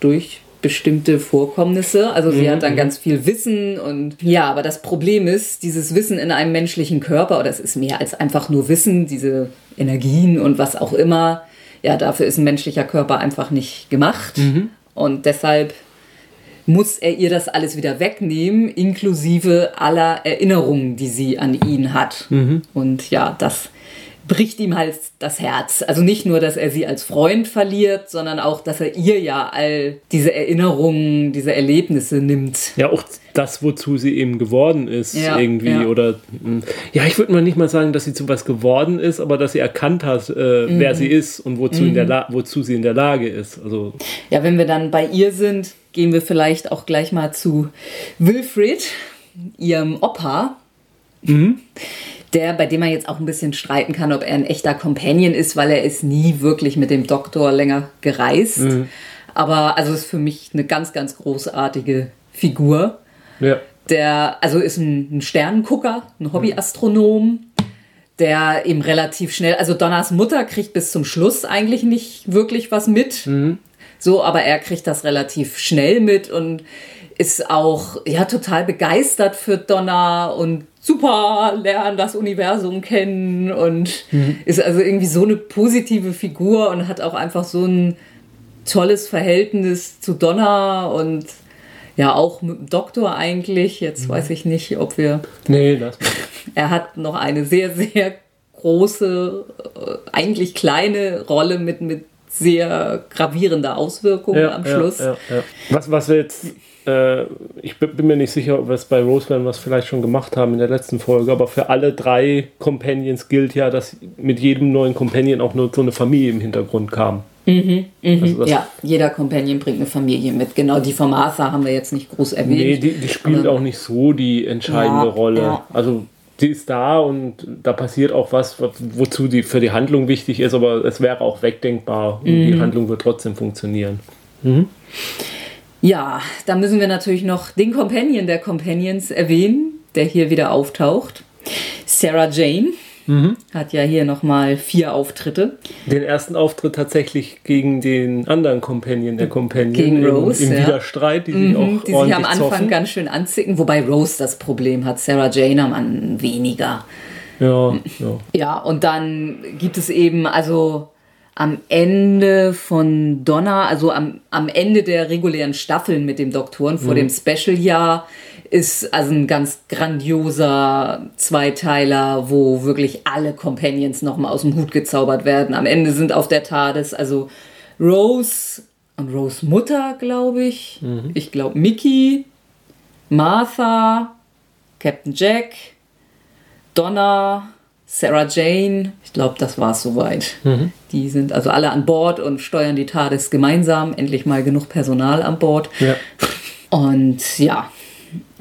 durch bestimmte Vorkommnisse. Also sie mhm. hat dann mhm. ganz viel Wissen und ja, aber das Problem ist, dieses Wissen in einem menschlichen Körper, oder es ist mehr als einfach nur Wissen, diese Energien und was auch immer, ja, dafür ist ein menschlicher Körper einfach nicht gemacht. Mhm. Und deshalb muss er ihr das alles wieder wegnehmen, inklusive aller Erinnerungen, die sie an ihn hat. Mhm. Und ja, das bricht ihm halt das Herz. Also nicht nur, dass er sie als Freund verliert, sondern auch, dass er ihr ja all diese Erinnerungen, diese Erlebnisse nimmt. Ja, auch das, wozu sie eben geworden ist, Ja, irgendwie. ja. Oder mh, ja, ich würde mal nicht mal sagen, dass sie zu was geworden ist, aber dass sie erkannt hat, äh, Mhm. wer sie ist und wozu, in der La wozu sie in der Lage ist. Also Ja, wenn wir dann bei ihr sind, gehen wir vielleicht auch gleich mal zu Wilfrid, ihrem Opa. Der, bei dem man jetzt auch ein bisschen streiten kann, ob er ein echter Companion ist, weil er ist nie wirklich mit dem Doktor länger gereist. Aber also ist für mich eine ganz, ganz großartige Figur. Ja. Der, also ist ein, ein Sternengucker, ein Hobbyastronom, der eben relativ schnell, also Donners Mutter kriegt bis zum Schluss eigentlich nicht wirklich was mit. So, aber er kriegt das relativ schnell mit und ist auch ja total begeistert für Donna und super lernen das Universum kennen und ist also irgendwie so eine positive Figur und hat auch einfach so ein tolles Verhältnis zu Donna und ja auch mit dem Doktor eigentlich. Jetzt weiß ich nicht, ob wir Nee, mal. er hat noch eine sehr, sehr große, äh, eigentlich kleine Rolle mit, mit sehr gravierender Auswirkung am Schluss. Ja, ja, ja. Was, was wir jetzt, äh, ich bin, mir nicht sicher, ob wir es bei Roseland was vielleicht schon gemacht haben in der letzten Folge, aber für alle drei Companions gilt ja, dass mit jedem neuen Companion auch nur so eine Familie im Hintergrund kam. Also das, Ja, jeder Companion bringt eine Familie mit. Genau, die von Martha haben wir jetzt nicht groß erwähnt. Nee, die, die spielt auch nicht so die entscheidende Ja, Rolle. ja. Also die ist da und da passiert auch was, wo- wozu die für die Handlung wichtig ist, aber es wäre auch wegdenkbar und Mhm. die Handlung wird trotzdem funktionieren. Ja, da müssen wir natürlich noch den Companion der Companions erwähnen, der hier wieder auftaucht. Sarah Jane Mhm. hat ja hier nochmal vier Auftritte. Den ersten Auftritt tatsächlich gegen den anderen Companion der Companion Gegen im, Rose, im ja. Widerstreit, die sich Mhm, auch die sich am Anfang zoffen. ganz schön anzicken, wobei Rose das Problem hat, Sarah Jane am An weniger. Ja, ja. Ja, und dann gibt es eben, also am Ende von Donna, also am, am Ende der regulären Staffeln mit dem Doktoren vor dem Special-Jahr, ist also ein ganz grandioser Zweiteiler, wo wirklich alle Companions nochmal aus dem Hut gezaubert werden. Am Ende sind auf der TARDIS also Rose und Rose Mutter, glaube ich. Ich glaube Mickey, Martha, Captain Jack, Donna, Sarah Jane, ich glaube, das war es soweit. Die sind also alle an Bord und steuern die TARDIS gemeinsam. Endlich mal genug Personal an Bord. ja. Und ja,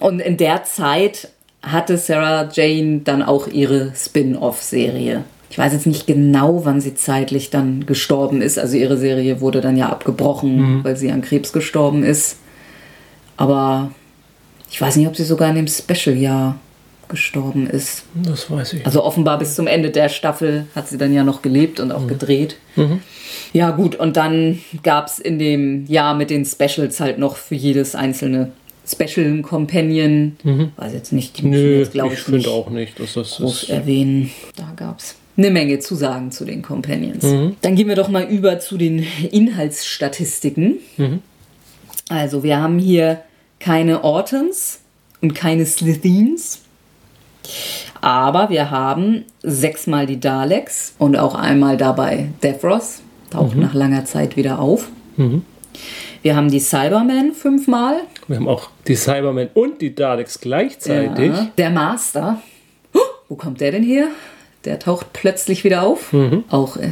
und in der Zeit hatte Sarah Jane dann auch ihre Spin-off-Serie. Ich weiß jetzt nicht genau, wann sie zeitlich dann gestorben ist. Also ihre Serie wurde dann ja abgebrochen, weil sie an Krebs gestorben ist. Aber ich weiß nicht, ob sie sogar in dem Special-Jahr gestorben ist. Das weiß ich. Also offenbar bis zum Ende der Staffel hat sie dann ja noch gelebt und auch gedreht. Ja gut, und dann gab es in dem Jahr mit den Specials halt noch für jedes einzelne Special Companion. Weiß jetzt nicht, die Nö, jetzt glaube ich ich, finde auch nicht, dass das groß ist. erwähnen. Da gab es eine Menge zu sagen zu den Companions. Dann gehen wir doch mal über zu den Inhaltsstatistiken. Also wir haben hier keine Ortons und keine Slithins. Aber wir haben sechsmal die Daleks und auch einmal dabei Devros. Taucht nach langer Zeit wieder auf. Wir haben die Cybermen fünfmal. Wir haben auch die Cybermen und die Daleks gleichzeitig. Ja. Der Master. Huh, wo kommt der denn her? Der taucht plötzlich wieder auf. Auch, äh,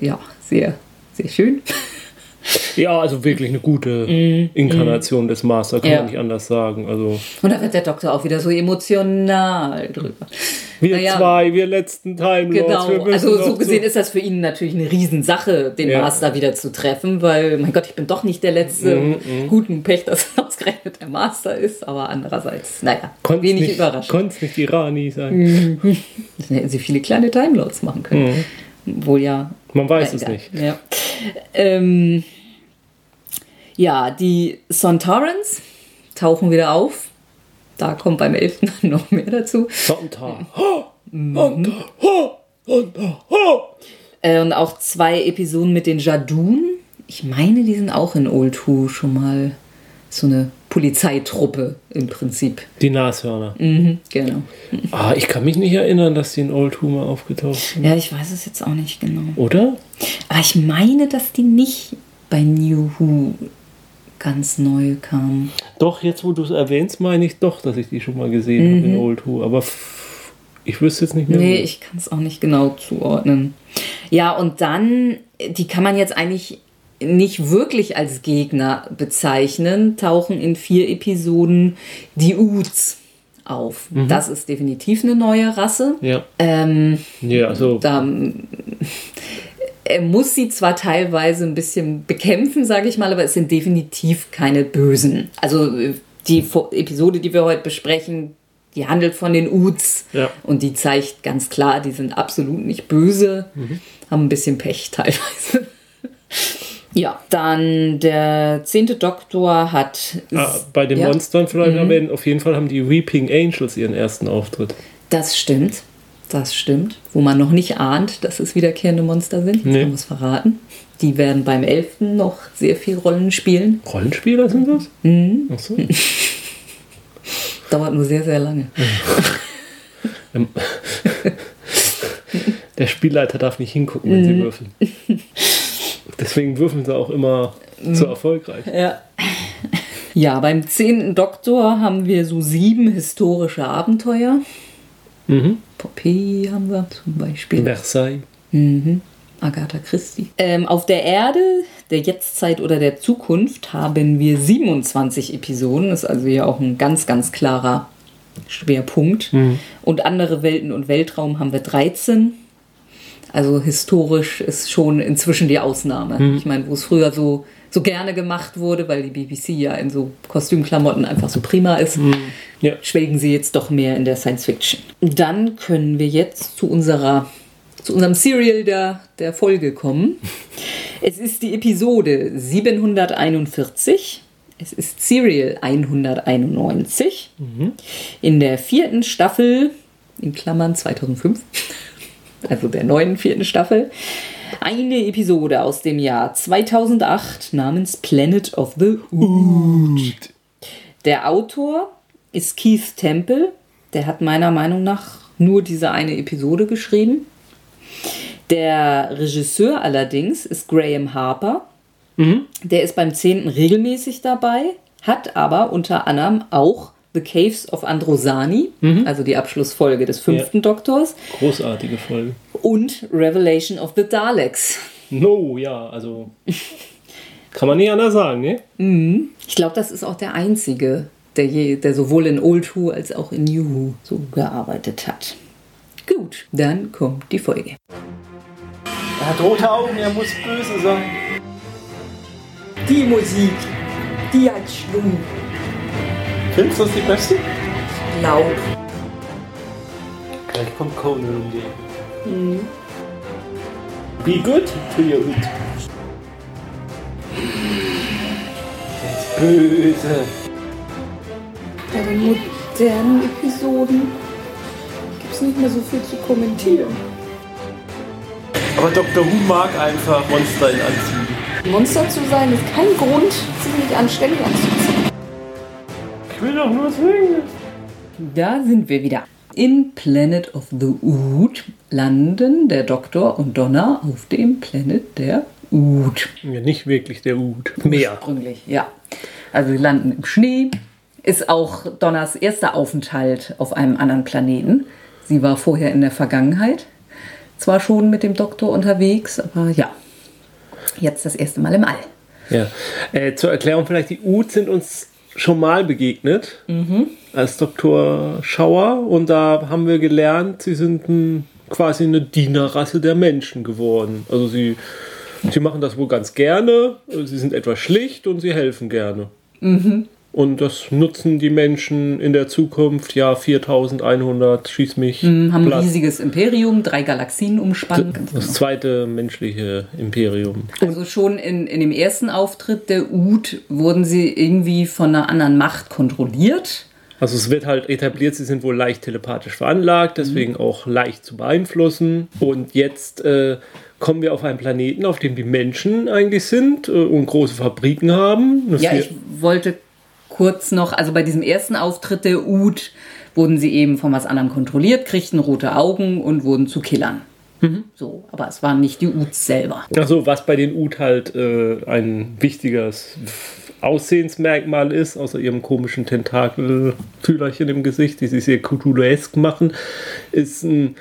ja, sehr, sehr schön. Ja, also wirklich eine gute Inkarnation des Master, kann Mhm. Ja. man nicht anders sagen. Also Und da wird der Doktor auch wieder so emotional drüber. Wir Naja, zwei, wir letzten Time Lords, Genau, also so gesehen ist das für ihn natürlich eine Riesensache, den Ja. Master wieder zu treffen, weil, mein Gott, ich bin doch nicht der Letzte. Mhm, Guten Pech, dass ausgerechnet der Master ist, aber andererseits, naja, Konnt's wenig nicht, überraschend. Konnte nicht die Rani sein. Dann hätten sie viele kleine Time Lords machen können. Wohl ja. Man weiß Na, es nicht. Ja. Ähm, ja, die Sontarans tauchen wieder auf. Da kommt beim 11. noch mehr dazu. Sonntag. Mhm. Sonntag. Sonntag. Äh, und auch zwei Episoden mit den Jadun. Ich meine, die sind auch in Old Who schon mal so eine Polizeitruppe im Prinzip. Die Nashörner. Mhm, genau. Ah, ich kann mich nicht erinnern, dass die in Old Who mal aufgetaucht sind. Ja, ich weiß es jetzt auch nicht genau. Oder? Aber ich meine, dass die nicht bei New Who ganz neu kamen. Doch, jetzt wo du es erwähnst, meine ich doch, dass ich die schon mal gesehen habe in Old Who. Aber ich wüsste jetzt nicht mehr. Nee, wo. ich kann es auch nicht genau zuordnen. Ja, und dann, die kann man jetzt eigentlich nicht wirklich als Gegner bezeichnen, tauchen in vier Episoden die Uts auf. Das ist definitiv eine neue Rasse. Ja. Ähm, Ja, also. da, er muss sie zwar teilweise ein bisschen bekämpfen, sage ich mal, aber es sind definitiv keine Bösen. Also äh, die Episode, die wir heute besprechen, die handelt von den Uts Ja. und die zeigt ganz klar, die sind absolut nicht böse, Mhm. haben ein bisschen Pech teilweise. ja, dann der zehnte Doktor hat. Ah, bei den ja, Mhm. Monstern vielleicht erwähnen, auf jeden Fall haben die Weeping Angels ihren ersten Auftritt. Das stimmt. Das stimmt. Wo man noch nicht ahnt, dass es wiederkehrende Monster sind. Jetzt Nee. haben wir es verraten. Die werden beim 11. noch sehr viel Rollen spielen. Rollenspieler sind das? Mhm. Ach so. Dauert nur sehr, sehr lange. Ähm, Der Spielleiter darf nicht hingucken, wenn Mhm. sie würfeln. Deswegen würfeln sie auch immer Mhm. zu erfolgreich. Ja. Ja, beim 10. Doktor haben wir so sieben historische Abenteuer. Mhm. Poppy haben wir zum Beispiel. Versailles. Agatha Christie. Ähm, auf der Erde, der Jetztzeit oder der Zukunft haben wir 27 Episoden. Das ist also hier auch ein ganz, ganz klarer Schwerpunkt. Und andere Welten und Weltraum haben wir 13. Also historisch ist schon inzwischen die Ausnahme. Ich meine, wo es früher so, so gerne gemacht wurde, weil die BBC ja in so Kostümklamotten einfach so prima ist, Ja. schwelgen sie jetzt doch mehr in der Science Fiction. Dann können wir jetzt zu unserer zu unserem Serial der, der Folge kommen. Es ist die Episode 741. Es ist Serial 191. In der vierten Staffel, in Klammern 2005, also der neuen vierten Staffel, eine Episode aus dem Jahr 2008 namens Planet of the Ood. Der Autor ist Keith Temple. Der hat meiner Meinung nach nur diese eine Episode geschrieben. Der Regisseur allerdings ist Graham Harper. Der ist beim 10. regelmäßig dabei, hat aber unter anderem auch The Caves of Androsani, also die Abschlussfolge des fünften Doktors, Großartige Folge. und Revelation of the Daleks. No, ja, also. Kann man nicht anders sagen, ne? Ich glaube, das ist auch der einzige, der, je, der sowohl in Old Who als auch in New Who so gearbeitet hat. Gut, dann kommt die Folge. Er hat rote Augen, er muss böse sein. Die Musik, die hat Schwung, Findest du das die beste? laut. Gleich kommt Conan um die Ecke. Be good to your eat. Er ist böse. Bei den modernen Episoden gibt es nicht mehr so viel zu kommentieren. Aber Dr. Who mag einfach Monster in Anzügen. Monster zu sein ist kein Grund, sich nicht anständig anzuziehen. Ich will doch nur singen. Da sind wir wieder. In Planet of the Ood landen der Doktor und Donna auf dem Planet der Ood. Ja, nicht wirklich der Ud. Meer. Ursprünglich, ja. Also sie landen im Schnee. Ist auch Donners erster Aufenthalt auf einem anderen Planeten. Sie war vorher in der Vergangenheit. Zwar schon mit dem Doktor unterwegs, aber ja. Jetzt das erste Mal im All. Ja. Äh, zur Erklärung vielleicht, die Ud sind uns schon mal begegnet als Dr. Schauer und da haben wir gelernt, sie sind ein, quasi eine Dienerrasse der Menschen geworden. Also sie, sie machen das wohl ganz gerne, sie sind etwas schlicht und sie helfen gerne. Und das nutzen die Menschen in der Zukunft, ja 4100, schieß mich. Haben ein Platz. riesiges Imperium, drei Galaxien umspannt. Ganz Das genau. zweite menschliche Imperium. Also schon in, in dem ersten Auftritt der Ud wurden sie irgendwie von einer anderen Macht kontrolliert. Also es wird halt etabliert, sie sind wohl leicht telepathisch veranlagt, deswegen auch leicht zu beeinflussen. Und jetzt äh, kommen wir auf einen Planeten, auf dem die Menschen eigentlich sind äh, und große Fabriken haben. Eine Ja, ich wollte kurz noch, also bei diesem ersten Auftritt der Ud wurden sie eben von was anderem kontrolliert, kriegten rote Augen und wurden zu Killern. Mhm. So, aber es waren nicht die Uds selber. Also was bei den Ud halt äh, ein wichtiges Aussehensmerkmal ist, außer ihrem komischen Tentakelfühlerchen im Gesicht, die sie sehr Cthulhuesk machen, ist ein,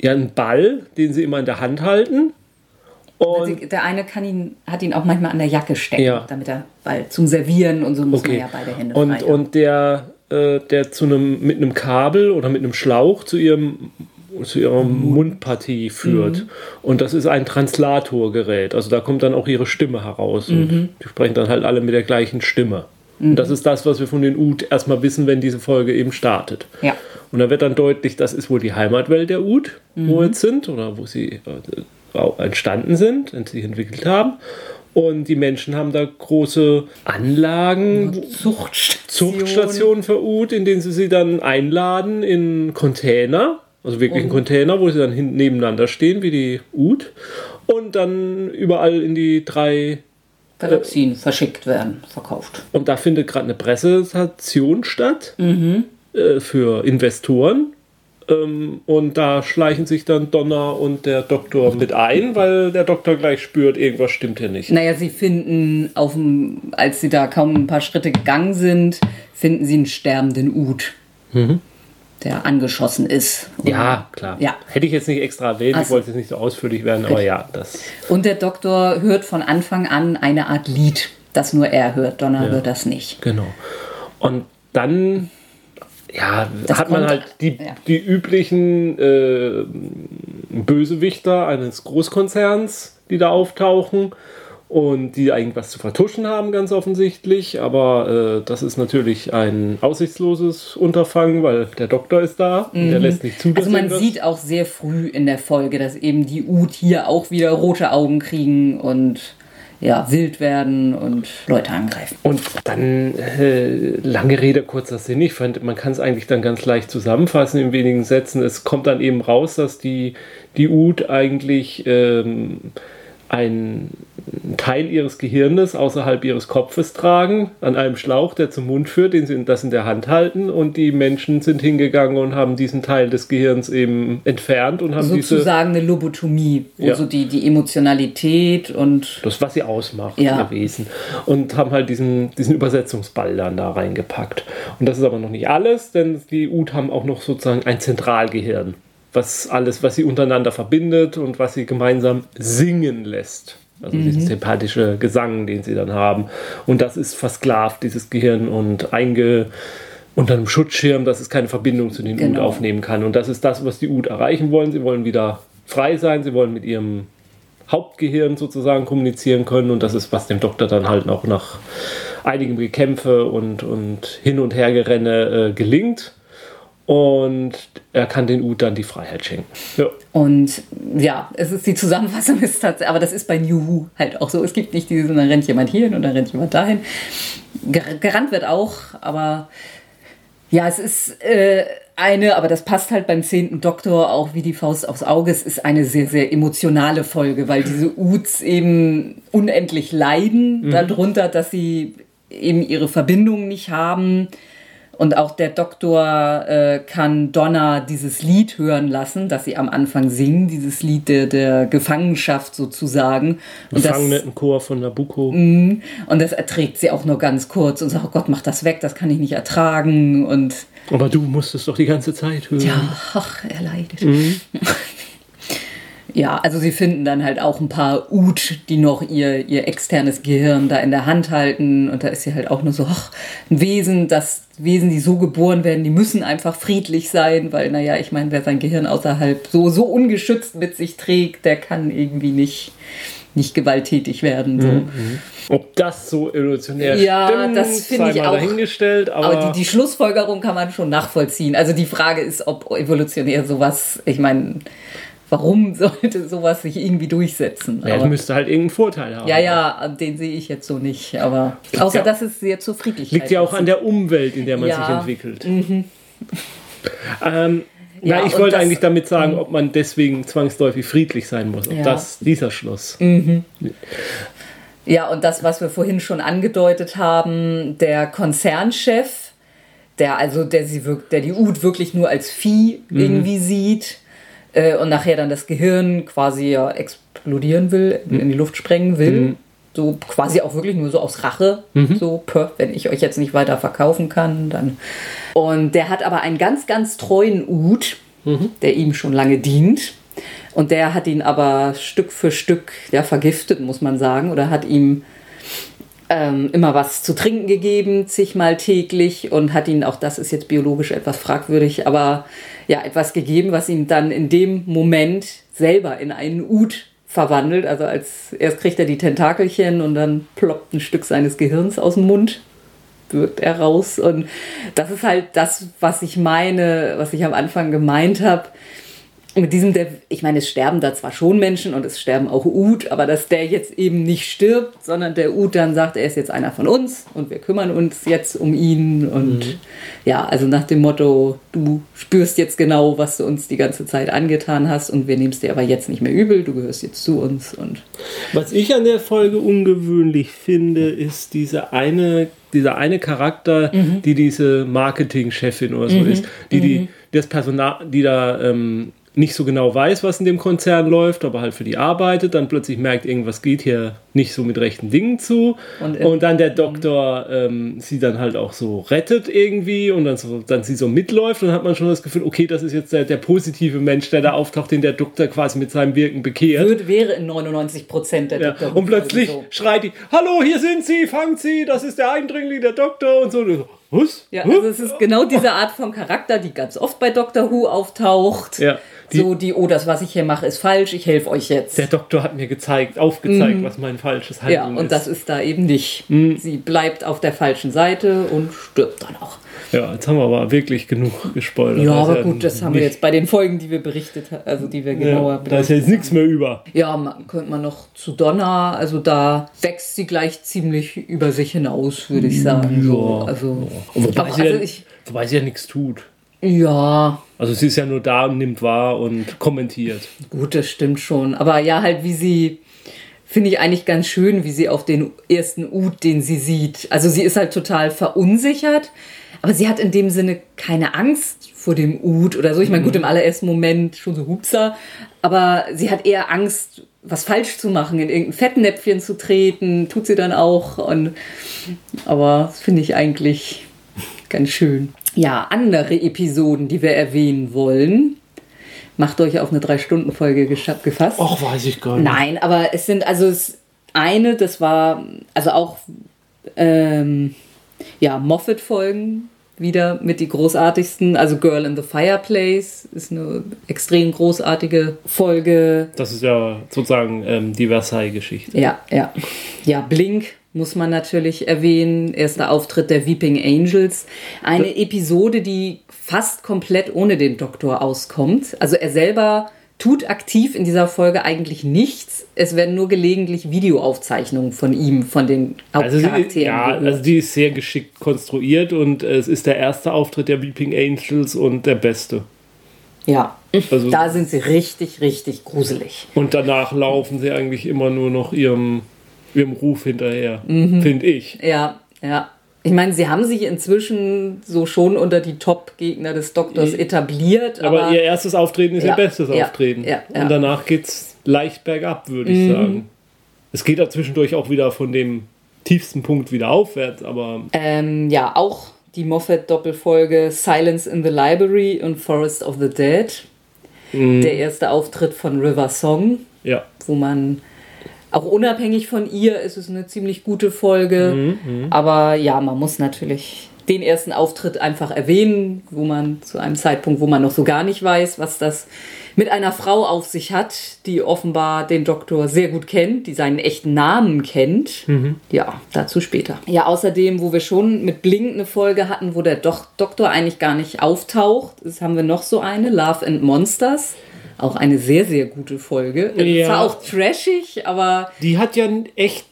ja, ein Ball, den sie immer in der Hand halten und der eine kann ihn, hat ihn auch manchmal an der Jacke stecken, ja. damit er weil zum Servieren und so muss okay. man ja beide Hände Und, frei und der, äh, der zu einem, mit einem Kabel oder mit einem Schlauch zu ihrem zu ihrer mhm. Mundpartie führt. Mhm. Und das ist ein Translatorgerät. Also da kommt dann auch ihre Stimme heraus. Mhm. Und die sprechen dann halt alle mit der gleichen Stimme. Und das ist das, was wir von den Ud erstmal wissen, wenn diese Folge eben startet. Ja. Und da wird dann deutlich, das ist wohl die Heimatwelt der Ud, wo wir jetzt sind, oder wo sie äh, entstanden sind und sich entwickelt haben. Und die Menschen haben da große Anlagen, Zuchtstationen, Zuchtstationen für Ud, in denen sie sie dann einladen in Container, also wirklich in Container, wo sie dann nebeneinander stehen, wie die Ud, und dann überall in die drei Galaxien äh, verschickt werden, verkauft. Und da findet gerade eine Präsentation statt mhm. äh, für Investoren ähm, und da schleichen sich dann Donner und der Doktor mit ein, weil der Doktor gleich spürt, irgendwas stimmt hier nicht. Naja, sie finden, auf dem, als sie da kaum ein paar Schritte gegangen sind, finden sie einen sterbenden Ud. Mhm. Der angeschossen ist. Und ja, klar. Ja. Hätte ich jetzt nicht extra erwähnt, so. ich wollte jetzt nicht so ausführlich werden, aber ja, das. Und der Doktor hört von Anfang an eine Art Lied, das nur er hört. Donner ja. hört das nicht. Genau. Und dann ja, das hat man halt die, ja. die üblichen äh, Bösewichter eines Großkonzerns, die da auftauchen und die eigentlich was zu vertuschen haben, ganz offensichtlich. Aber äh, das ist natürlich ein aussichtsloses Unterfangen, weil der Doktor ist da mhm. der lässt nicht zu. Also man sieht auch sehr früh in der Folge, dass eben die Ut hier auch wieder rote Augen kriegen und ja, wild werden und Leute angreifen. Und dann, äh, lange Rede, kurzer Sinn, ich fand, man kann es eigentlich dann ganz leicht zusammenfassen in wenigen Sätzen. Es kommt dann eben raus, dass die, die Ud eigentlich ähm, ein Teil ihres Gehirnes außerhalb ihres Kopfes tragen, an einem Schlauch, der zum Mund führt, den sie das in der Hand halten und die Menschen sind hingegangen und haben diesen Teil des Gehirns eben entfernt und haben sozusagen diese, eine Lobotomie, wo ja. so die, die Emotionalität und das, was sie ausmacht, ja. gewesen und haben halt diesen, diesen Übersetzungsball dann da reingepackt. Und das ist aber noch nicht alles, denn die Ud haben auch noch sozusagen ein Zentralgehirn was alles, was sie untereinander verbindet und was sie gemeinsam singen lässt. Also mhm. dieser sympathische Gesang, den sie dann haben. Und das ist versklavt, dieses Gehirn, und einge unter einem Schutzschirm, dass es keine Verbindung zu den genau. Ud aufnehmen kann. Und das ist das, was die Ud erreichen wollen. Sie wollen wieder frei sein, sie wollen mit ihrem Hauptgehirn sozusagen kommunizieren können. Und das ist, was dem Doktor dann halt auch nach einigem Gekämpfe und, und Hin- und Hergerenne äh, gelingt und er kann den Ud dann die Freiheit schenken. Ja. Und ja, es ist die Zusammenfassung ist tatsächlich, aber das ist bei New Who halt auch so. Es gibt nicht diesen, dann rennt jemand hierhin und dann rennt jemand dahin. Gerannt wird auch, aber ja, es ist äh, eine, aber das passt halt beim zehnten Doktor auch wie die Faust aufs Auge. Es ist eine sehr, sehr emotionale Folge, weil diese Uds eben unendlich leiden mhm. darunter, dass sie eben ihre Verbindung nicht haben und auch der Doktor äh, kann Donna dieses Lied hören lassen, das sie am Anfang singen, dieses Lied der, der Gefangenschaft sozusagen. Gefangenenchor von Nabucco. Mh, und das erträgt sie auch nur ganz kurz und sagt, oh Gott, mach das weg, das kann ich nicht ertragen. Und Aber du musstest doch die ganze Zeit hören. Ja, ach, er leidet. Mhm. Ja, also sie finden dann halt auch ein paar Ut, die noch ihr, ihr externes Gehirn da in der Hand halten. Und da ist sie halt auch nur so, ach, ein Wesen, das Wesen, die so geboren werden, die müssen einfach friedlich sein, weil, naja, ich meine, wer sein Gehirn außerhalb so, so ungeschützt mit sich trägt, der kann irgendwie nicht, nicht gewalttätig werden. So. Mhm. Ob das so evolutionär ja, stimmt, das finde ich auch dahingestellt. Aber, aber die, die, Schlussfolgerung kann man schon nachvollziehen. Also die Frage ist, ob evolutionär sowas, ich meine, warum sollte sowas sich irgendwie durchsetzen? Ja, es müsste halt irgendeinen Vorteil haben. Ja, ja, den sehe ich jetzt so nicht. Aber außer ja, dass es sehr zur Friedlichkeit Liegt ja auch an der Umwelt, in der man ja. sich entwickelt. Mhm. Ähm, ja, na, ich wollte das, eigentlich damit sagen, mhm. ob man deswegen zwangsläufig friedlich sein muss. Ob das dieser Schluss. Mhm. Ja, und das, was wir vorhin schon angedeutet haben, der Konzernchef, der also, der sie wirkt, der die Ud wirklich nur als Vieh Mhm. irgendwie sieht äh, und nachher dann das Gehirn quasi ja explodieren will, Mhm. in die Luft sprengen will. So quasi auch wirklich nur so aus Rache. Mhm. So, wenn ich euch jetzt nicht weiter verkaufen kann, dann. Und der hat aber einen ganz, ganz treuen Ud, Mhm. der ihm schon lange dient. Und der hat ihn aber Stück für Stück ja, vergiftet, muss man sagen, oder hat ihm ähm, immer was zu trinken gegeben, zigmal täglich und hat ihn, auch das ist jetzt biologisch etwas fragwürdig, aber ja, etwas gegeben, was ihn dann in dem Moment selber in einen Ud verwandelt. Also als erst kriegt er die Tentakelchen und dann ploppt ein Stück seines Gehirns aus dem Mund wirkt er raus. Und das ist halt das, was ich meine, was ich am Anfang gemeint habe. Mit diesem, der, ich meine, es sterben da zwar schon Menschen und es sterben auch Ud, aber dass der jetzt eben nicht stirbt, sondern der Ud dann sagt, er ist jetzt einer von uns und wir kümmern uns jetzt um ihn. Und ja, also nach dem Motto, du spürst jetzt genau, was du uns die ganze Zeit angetan hast und wir nehmen es dir aber jetzt nicht mehr übel, du gehörst jetzt zu uns. Und Was ich an der Folge ungewöhnlich finde, ist diese eine, dieser eine Charakter, Mhm. die diese Marketingchefin oder so ist, die, die das Personal, die da ähm, nicht so genau weiß, was in dem Konzern läuft, aber halt für die arbeitet, dann plötzlich merkt, irgendwas geht hier nicht so mit rechten Dingen zu. Und, Und, äh, dann der Doktor ähm, sie dann halt auch so rettet irgendwie und dann, so, dann sie so mitläuft und dann hat man schon das Gefühl, okay, das ist jetzt der, der positive Mensch, der da auftaucht, den der Doktor quasi mit seinem Wirken bekehrt. Würde, wäre in 99 Prozent der Ja, Dr. und plötzlich so. schreit die, hallo, hier sind sie, fangt sie, das ist der Eindringling, der Doktor und so. Und so was? Ja, also es ist genau diese Art von Charakter, die ganz oft bei Doctor Who auftaucht. Ja, die- so die, oh, das, was ich hier mache, ist falsch, ich helfe euch jetzt. der Doktor hat mir gezeigt, aufgezeigt, was mein falsches Mhm. ja, Handeln und ist. das ist da eben nicht. Mhm. Sie bleibt auf der falschen Seite und stirbt dann auch. Ja, jetzt haben wir aber wirklich genug gespoilert. Ja, ist aber gut, das haben wir jetzt bei den Folgen, die wir berichtet haben, also die wir genauer Ja, da ist ja jetzt nichts mehr über. Ja, man, könnte man noch zu Donna, also da wächst sie gleich ziemlich über sich hinaus, würde ich sagen. So, Ja, also, Und wobei, sie also ja, ich, wobei sie ja nichts tut. ja, Also sie ist ja nur da und nimmt wahr und kommentiert. Gut, das stimmt schon. Aber ja, halt wie sie, finde ich eigentlich ganz schön, wie sie auf den ersten Ud, den sie sieht. Also sie ist halt total verunsichert, aber sie hat in dem Sinne keine Angst vor dem Ud oder so. Ich meine, gut, im allerersten Moment schon so Hupser, aber sie hat eher Angst, was falsch zu machen, in irgendein Fettnäpfchen zu treten, tut sie dann auch. Und, aber das finde ich eigentlich ganz schön. Ja, andere Episoden, die wir erwähnen wollen. Macht euch auf eine Drei-Stunden-Folge gefasst. Ach, weiß ich gar nicht. Nein, aber es sind also es eine, das war also auch ähm, ja Moffat-Folgen wieder mit die großartigsten. Also Girl in the Fireplace ist eine extrem großartige Folge. Das ist ja sozusagen ähm, die Versailles-Geschichte. Ja, ja, ja. Blink muss man natürlich erwähnen. Erster Auftritt der Weeping Angels. Eine Episode, die fast komplett ohne den Doktor auskommt. Also er selber tut aktiv in dieser Folge eigentlich nichts. Es werden nur gelegentlich Videoaufzeichnungen von ihm, von den Also, sie, Hauptcharakteren. ja, also die ist sehr geschickt konstruiert und äh, es ist der erste Auftritt der Weeping Angels und der beste. ja. Also- da sind sie richtig, richtig gruselig. Und danach laufen sie eigentlich immer nur noch ihrem, ihrem Ruf hinterher, Mhm. finde ich. Ja, ja. Ich meine, sie haben sich inzwischen so schon unter die Top-Gegner des Doktors etabliert. Aber, Aber, ihr erstes Auftreten ist Ja, ihr bestes ja, Auftreten. ja. Und danach geht's leicht bergab, würde ich Mhm. sagen. Es geht da zwischendurch auch wieder von dem tiefsten Punkt wieder aufwärts, aber ähm, ja, auch die Moffat-Doppelfolge Silence in the Library und Forest of the Dead. Mhm. Der erste Auftritt von River Song, ja. wo man auch unabhängig von ihr ist es eine ziemlich gute Folge. Mhm, Aber ja, man muss natürlich den ersten Auftritt einfach erwähnen, wo man zu einem Zeitpunkt, wo man noch so gar nicht weiß, was das mit einer Frau auf sich hat, die offenbar den Doktor sehr gut kennt, die seinen echten Namen kennt. Ja, dazu später. Ja, außerdem, wo wir schon mit Blink eine Folge hatten, wo der Doch Doktor eigentlich gar nicht auftaucht, das haben wir noch so eine, Love and Monsters. Auch eine sehr, sehr gute Folge. Ja. Zwar auch trashig, aber Die hat ja echt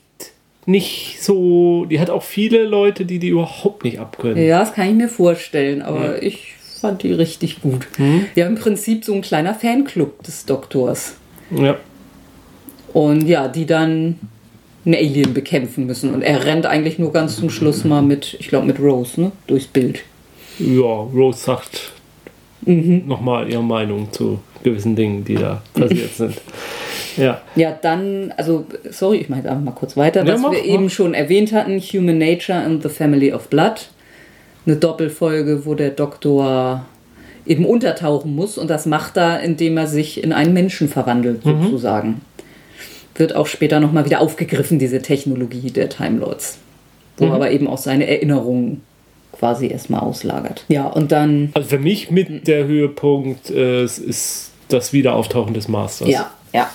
nicht so. Die hat auch viele Leute, die die überhaupt nicht abkönnen. Ja, das kann ich mir vorstellen, aber ich fand die richtig gut. Ja, im Prinzip so ein kleiner Fanclub des Doktors. Ja. Und ja, die dann einen Alien bekämpfen müssen. Und er rennt eigentlich nur ganz zum Schluss mal mit, ich glaube, mit Rose, ne? Durchs Bild. Ja, Rose sagt mhm. nochmal ihre Meinung zu gewissen Dingen, die da passiert sind. Ja. Ja, dann, also, sorry, ich mache jetzt einfach mal kurz weiter, was mach, wir mach. eben schon erwähnt hatten: Human Nature and the Family of Blood. Eine Doppelfolge, wo der Doktor eben untertauchen muss und das macht er, indem er sich in einen Menschen verwandelt, mhm. sozusagen. Wird auch später nochmal wieder aufgegriffen, diese Technologie der Time Lords. Wo mhm. aber eben auch seine Erinnerungen quasi erstmal auslagert. Ja, und dann. Also für mich mit der Höhepunkt äh, ist das Wiederauftauchen des Masters. Ja, ja.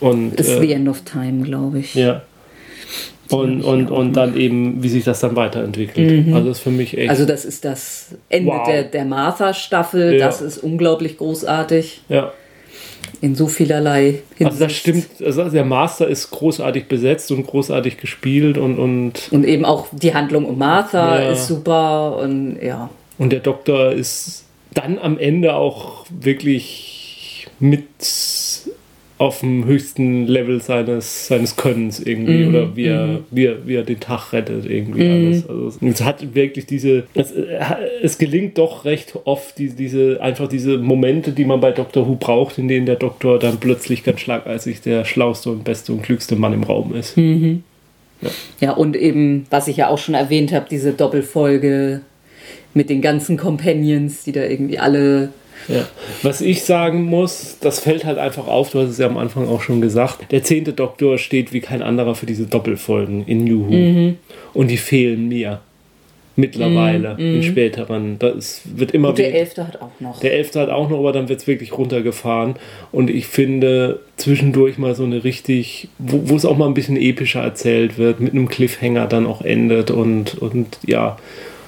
Und, ist äh, the end of time, glaube ich. Ja. Und, und, und dann eben, wie sich das dann weiterentwickelt. Mhm. Also das ist für mich echt. Also das ist das Ende wow. der, der Martha-Staffel. Ja. Das ist unglaublich großartig. Ja. In so vielerlei Hinsicht. Also das stimmt, also der Master ist großartig besetzt und großartig gespielt und. Und, und eben auch die Handlung um Martha ja. ist super und ja. Und der Doktor ist dann am Ende auch wirklich mit auf dem höchsten Level seines, seines Könnens irgendwie mm, oder wie er, mm. wie, er, wie er den Tag rettet irgendwie mm. alles. Also es hat wirklich diese, es, es gelingt doch recht oft die, diese, einfach diese Momente, die man bei Doctor Who braucht, in denen der Doktor dann plötzlich ganz schlagartig der schlauste und beste und klügste Mann im Raum ist. -hmm. Ja. ja, und eben, was ich ja auch schon erwähnt habe, diese Doppelfolge mit den ganzen Companions, die da irgendwie alle ja. Was ich sagen muss, das fällt halt einfach auf, du hast es ja am Anfang auch schon gesagt, der zehnte Doktor steht wie kein anderer für diese Doppelfolgen in New Who. Mhm. Und die fehlen mir mittlerweile mhm. in späteren. Das wird immer Und der Elfte hat auch noch. Der Elfte hat auch noch, aber dann wird es wirklich runtergefahren. Und ich finde zwischendurch mal so eine richtig, wo es auch mal ein bisschen epischer erzählt wird, mit einem Cliffhanger dann auch endet und, und ja,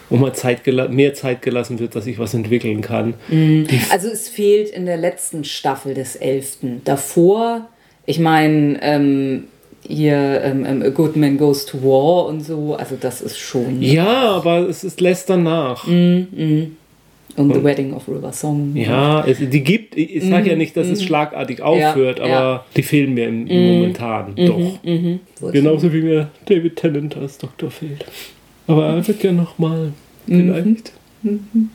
wo mal Zeit mehr Zeit gelassen wird, dass sich was entwickeln kann. Mhm. Also es fehlt in der letzten Staffel des Elften. Davor, ich meine, ähm, hier ähm, ähm, A Good Man Goes to War und so, also das ist schon... Ja, aber es ist, lässt danach. Mhm, mh. Und, The Wedding of River Song. Ja, es, die gibt, ich sage mm, ja nicht, dass mm, es schlagartig aufhört, ja, aber ja. die fehlen mir im, im mm, momentan doch. Genauso wie mir David Tennant als Doktor fehlt. Aber er wird ja nochmal vielleicht. Mhm. Mhm.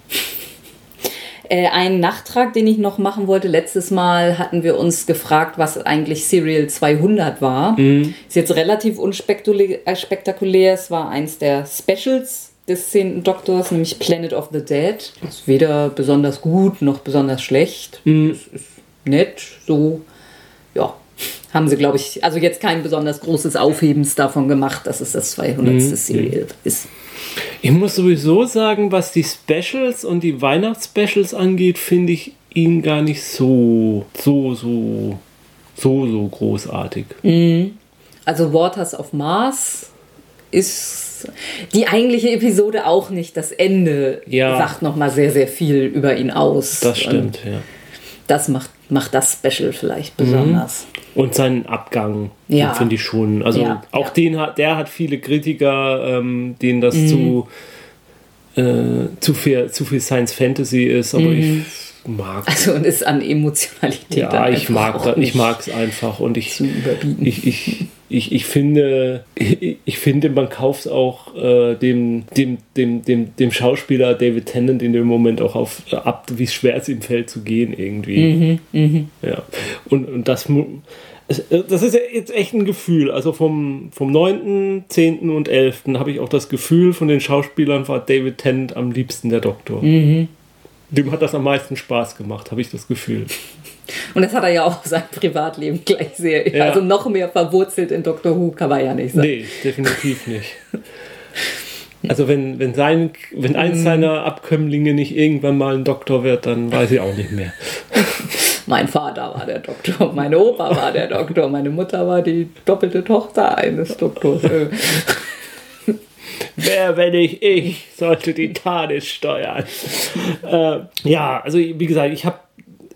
Äh, ein Nachtrag, den ich noch machen wollte. Letztes Mal hatten wir uns gefragt, was eigentlich Serial 200 war. Mhm. Ist jetzt relativ unspektakulär. Es war eins der Specials des 10. Doktors, nämlich Planet of the Dead. Ist weder besonders gut noch besonders schlecht. Mhm. Ist, ist nett, so. Haben sie, glaube ich, also jetzt kein besonders großes Aufhebens davon gemacht, dass es das 200. Mhm. Serial ist. Ich muss sowieso sagen, was die Specials und die Weihnachtsspecials angeht, finde ich ihn gar nicht so, so, so, so, so großartig. Mhm. Also Waters of Mars ist die eigentliche Episode auch nicht. Das Ende ja. sagt nochmal sehr, sehr viel über ihn aus. Das stimmt, und ja. Das macht, macht das Special vielleicht besonders. Mhm. Und seinen Abgang ja. finde ich schon. Also ja, auch ja. den hat, der hat viele Kritiker, ähm, denen das mhm. zu, äh, zu, viel, zu viel Science Fantasy ist, aber mhm. ich mag Also und ist an Emotionalität. Ja, ich mag ich mag es einfach und ich, zu überbieten. ich, ich, ich, ich finde, ich, ich finde, man kauft es auch äh, dem, dem, dem, dem, dem Schauspieler David Tennant in dem Moment auch auf, ab, wie schwer es ihm fällt zu gehen irgendwie. Mhm, mh. Ja. Und, und das, das ist jetzt echt ein Gefühl. Also vom, vom 9., 10. und 11. habe ich auch das Gefühl, von den Schauspielern war David Tennant am liebsten der Doktor. Mhm. Dem hat das am meisten Spaß gemacht, habe ich das Gefühl. Und das hat er ja auch sein Privatleben gleich sehr. Ja. Also noch mehr verwurzelt in Doctor Who kann man ja nicht sein. Nee, definitiv nicht. Also wenn, wenn, sein, wenn eins mhm. seiner Abkömmlinge nicht irgendwann mal ein Doktor wird, dann weiß ich auch nicht mehr. mein Vater war der Doktor, meine Opa war der Doktor, meine Mutter war die doppelte Tochter eines Doktors. Wer, wenn nicht ich, sollte die TARDIS steuern? Äh, ja, also wie gesagt, ich habe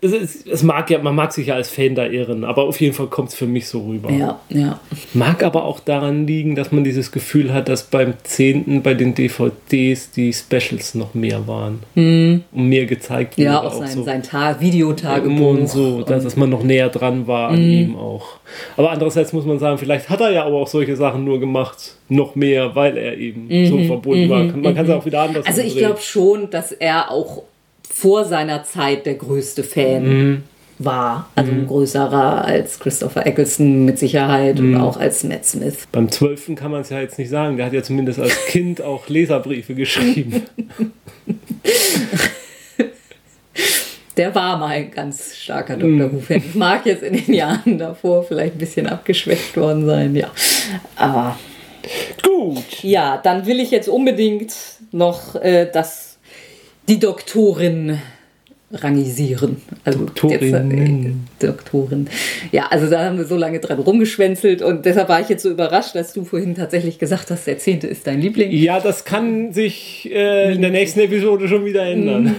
es, ist, es mag ja, man mag sich ja als Fan da irren, aber auf jeden Fall kommt es für mich so rüber. Ja, ja. Mag aber auch daran liegen, dass man dieses Gefühl hat, dass beim 10. bei den DVDs die Specials noch mehr waren. Und mehr gezeigt wurde. Ja, auch sein, so. sein Tag, Videotagebuch. und so, dass, dass man noch näher dran war an ihm auch. Aber andererseits muss man sagen, vielleicht hat er ja aber auch solche Sachen nur gemacht, noch mehr, weil er eben so verbunden war. Man kann es auch wieder anders Also ich glaube schon, dass er auch vor seiner Zeit der größte Fan war. Also ein größerer als Christopher Eccleston mit Sicherheit und auch als Matt Smith. Beim 12. kann man es ja jetzt nicht sagen. Der hat ja zumindest als Kind auch Leserbriefe geschrieben. Der war mal ein ganz starker Dr. Who-Fan. Mag jetzt in den Jahren davor vielleicht ein bisschen abgeschwächt worden sein, ja. Aber Gut. ja, dann will ich jetzt unbedingt noch äh, das, die Doktorin rangisieren. Also Doktorinnen. Jetzt, äh, Doktorin. Ja, also da haben wir so lange dran rumgeschwänzelt und deshalb war ich jetzt so überrascht, dass du vorhin tatsächlich gesagt hast, der zehnte ist dein Liebling. Ja, das kann sich äh, in der nächsten Episode schon wieder ändern.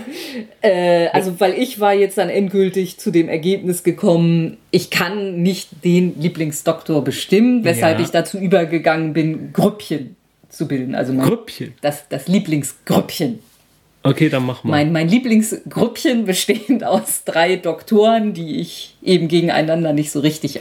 Äh, also, weil ich war jetzt dann endgültig zu dem Ergebnis gekommen, ich kann nicht den Lieblingsdoktor bestimmen, weshalb Ja. ich dazu übergegangen bin, Grüppchen zu bilden. Also mein, Grüppchen. das, das Lieblingsgrüppchen. Okay, dann mach mal. Mein, mein Lieblingsgrüppchen bestehend aus drei Doktoren, die ich eben gegeneinander nicht so richtig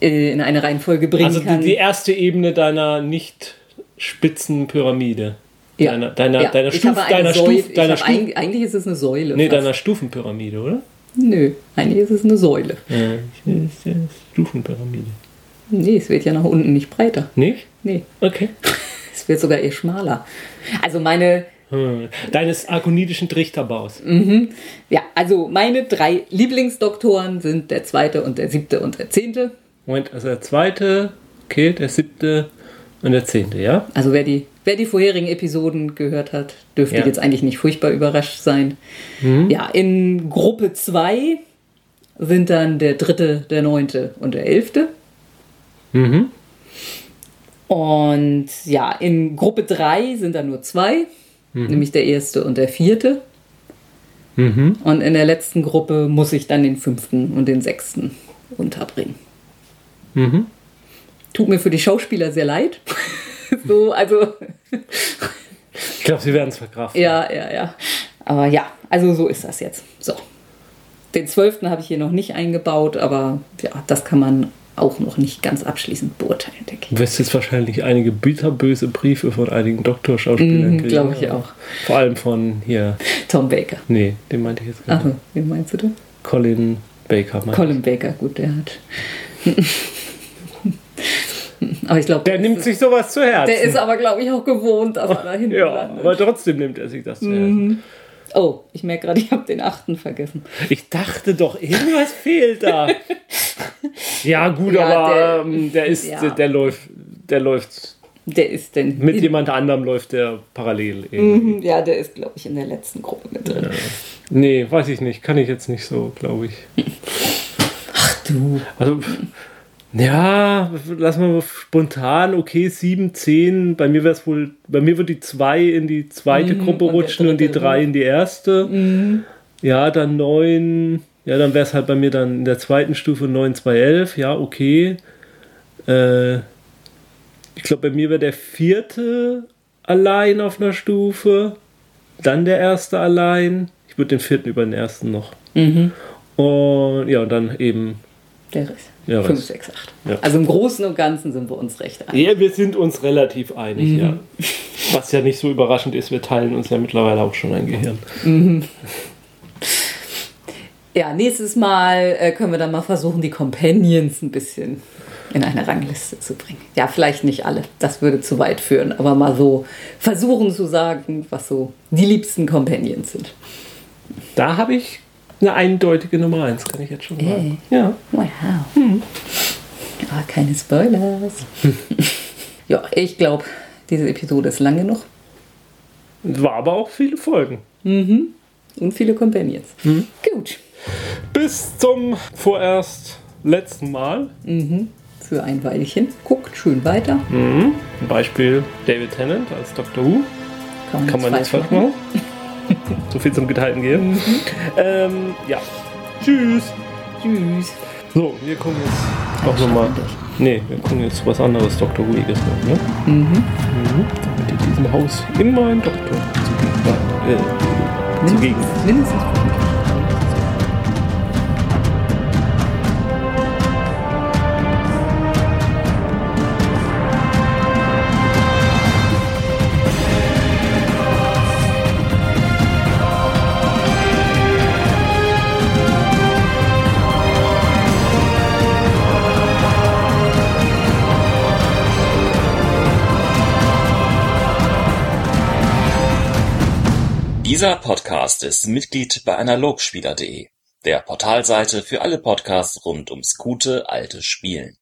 äh, in eine Reihenfolge bringen also die, kann. die erste Ebene deiner nicht spitzen Pyramide. Ja. Deiner, deiner, Ja, deiner, Stuf, eine deiner. Stuf, deiner Stuf, eig- eigentlich ist es eine Säule. nee, fast. deiner Stufenpyramide, oder? Nö, eigentlich ist es eine Säule. Ja, ist ja Stufenpyramide. Nee, es wird ja nach unten nicht breiter. Nicht? Nee, Okay. es wird sogar eher schmaler. Also meine, Hm. Deines arkonidischen Trichterbaus. ja, also meine drei Lieblingsdoktoren sind der zweite und der siebte und der zehnte. Moment, also der zweite, okay, der siebte und der zehnte, ja? Also wer die, wer die vorherigen Episoden gehört hat, dürfte Ja. jetzt eigentlich nicht furchtbar überrascht sein. Ja, in Gruppe 2 sind dann der dritte, der neunte und der elfte. Mhm. Und ja, in Gruppe 3 sind dann nur zwei, nämlich der erste und der vierte. Mhm. Und in der letzten Gruppe muss ich dann den fünften und den sechsten unterbringen. Mhm. Tut mir für die Schauspieler sehr leid. so, also, Ich glaube, sie werden es verkraften. ja, ja, ja. Aber ja, also so ist das jetzt. So. Den zwölften habe ich hier noch nicht eingebaut, aber ja, das kann man auch noch nicht ganz abschließend beurteilen, denke ich. Du wirst jetzt wahrscheinlich einige bitterböse Briefe von einigen Doktorschauspielern Mhm, kriegen. glaub ich auch. Vor allem von hier. Tom Baker. Nee, den meinte ich jetzt gar nicht. Achso, wen meinst du denn? Colin Baker. meinte Colin Baker, gut, der hat. aber ich glaube, Der nimmt sich sowas zu Herzen. Der ist aber, glaube ich, auch gewohnt, dass er da hinten ja, landet. aber trotzdem nimmt er sich das zu Herzen. Oh, ich merke gerade, ich habe den achten vergessen. Ich dachte doch, irgendwas fehlt da. ja, gut, Ja, aber der- ähm, der ist, ja. der, der läuft, der läuft Der ist denn. mit jemand anderem läuft der parallel. irgendwie. Mhm, Ja, der ist, glaube ich, in der letzten Gruppe mit drin. Nee, weiß ich nicht, kann ich jetzt nicht so, glaube ich. Du. Also, ja, lass mal spontan, okay, 7, 10. Bei mir wäre es wohl, bei mir wird die 2 in die zweite Gruppe und der rutschen und die dritte, 3 in die erste. Ja, dann 9. Ja, dann wäre es halt bei mir dann in der zweiten Stufe 9, 2, 11. Ja, okay. Äh, ich glaube, bei mir wäre der vierte allein auf einer Stufe. Dann der erste allein. Ich würde den vierten über den ersten noch. Und ja, und dann eben Der Rest. Ja, 5, was? 6, 8. Ja. Also im Großen und Ganzen sind wir uns recht einig. Ja, wir sind uns relativ einig, ja. Was ja nicht so überraschend ist, wir teilen uns ja mittlerweile auch schon ein Gehirn. Ja, nächstes Mal äh, können wir dann mal versuchen, die Companions ein bisschen in eine Rangliste zu bringen. Ja, vielleicht nicht alle, das würde zu weit führen, aber mal so versuchen zu sagen, was so die liebsten Companions sind. Da habe ich eine eindeutige Nummer 1, kann ich jetzt schon sagen. Ja. Wow. Ja, keine Spoilers. ja, ich glaube, diese Episode ist lang genug. Es war aber auch viele Folgen. Und viele Companions. Gut. Bis zum vorerst letzten Mal. Für ein Weilchen. Guckt schön weiter. Zum Beispiel David Tennant als Dr. Who. Kann man nichts falsch machen. so viel zum geteilten Gehirn. Ähm, ja, Tschüss. Tschüss. So, wir gucken jetzt auch nochmal. Nee, wir gucken jetzt was anderes Dr. Ruhiges noch, ne? Mhm. Mhm. Damit in diesem Haus immer ein Doktor zugegen. Äh, zugegen. Mindestens Dieser Podcast ist Mitglied bei Analogspieler.de, der Portalseite für alle Podcasts rund ums gute alte Spielen.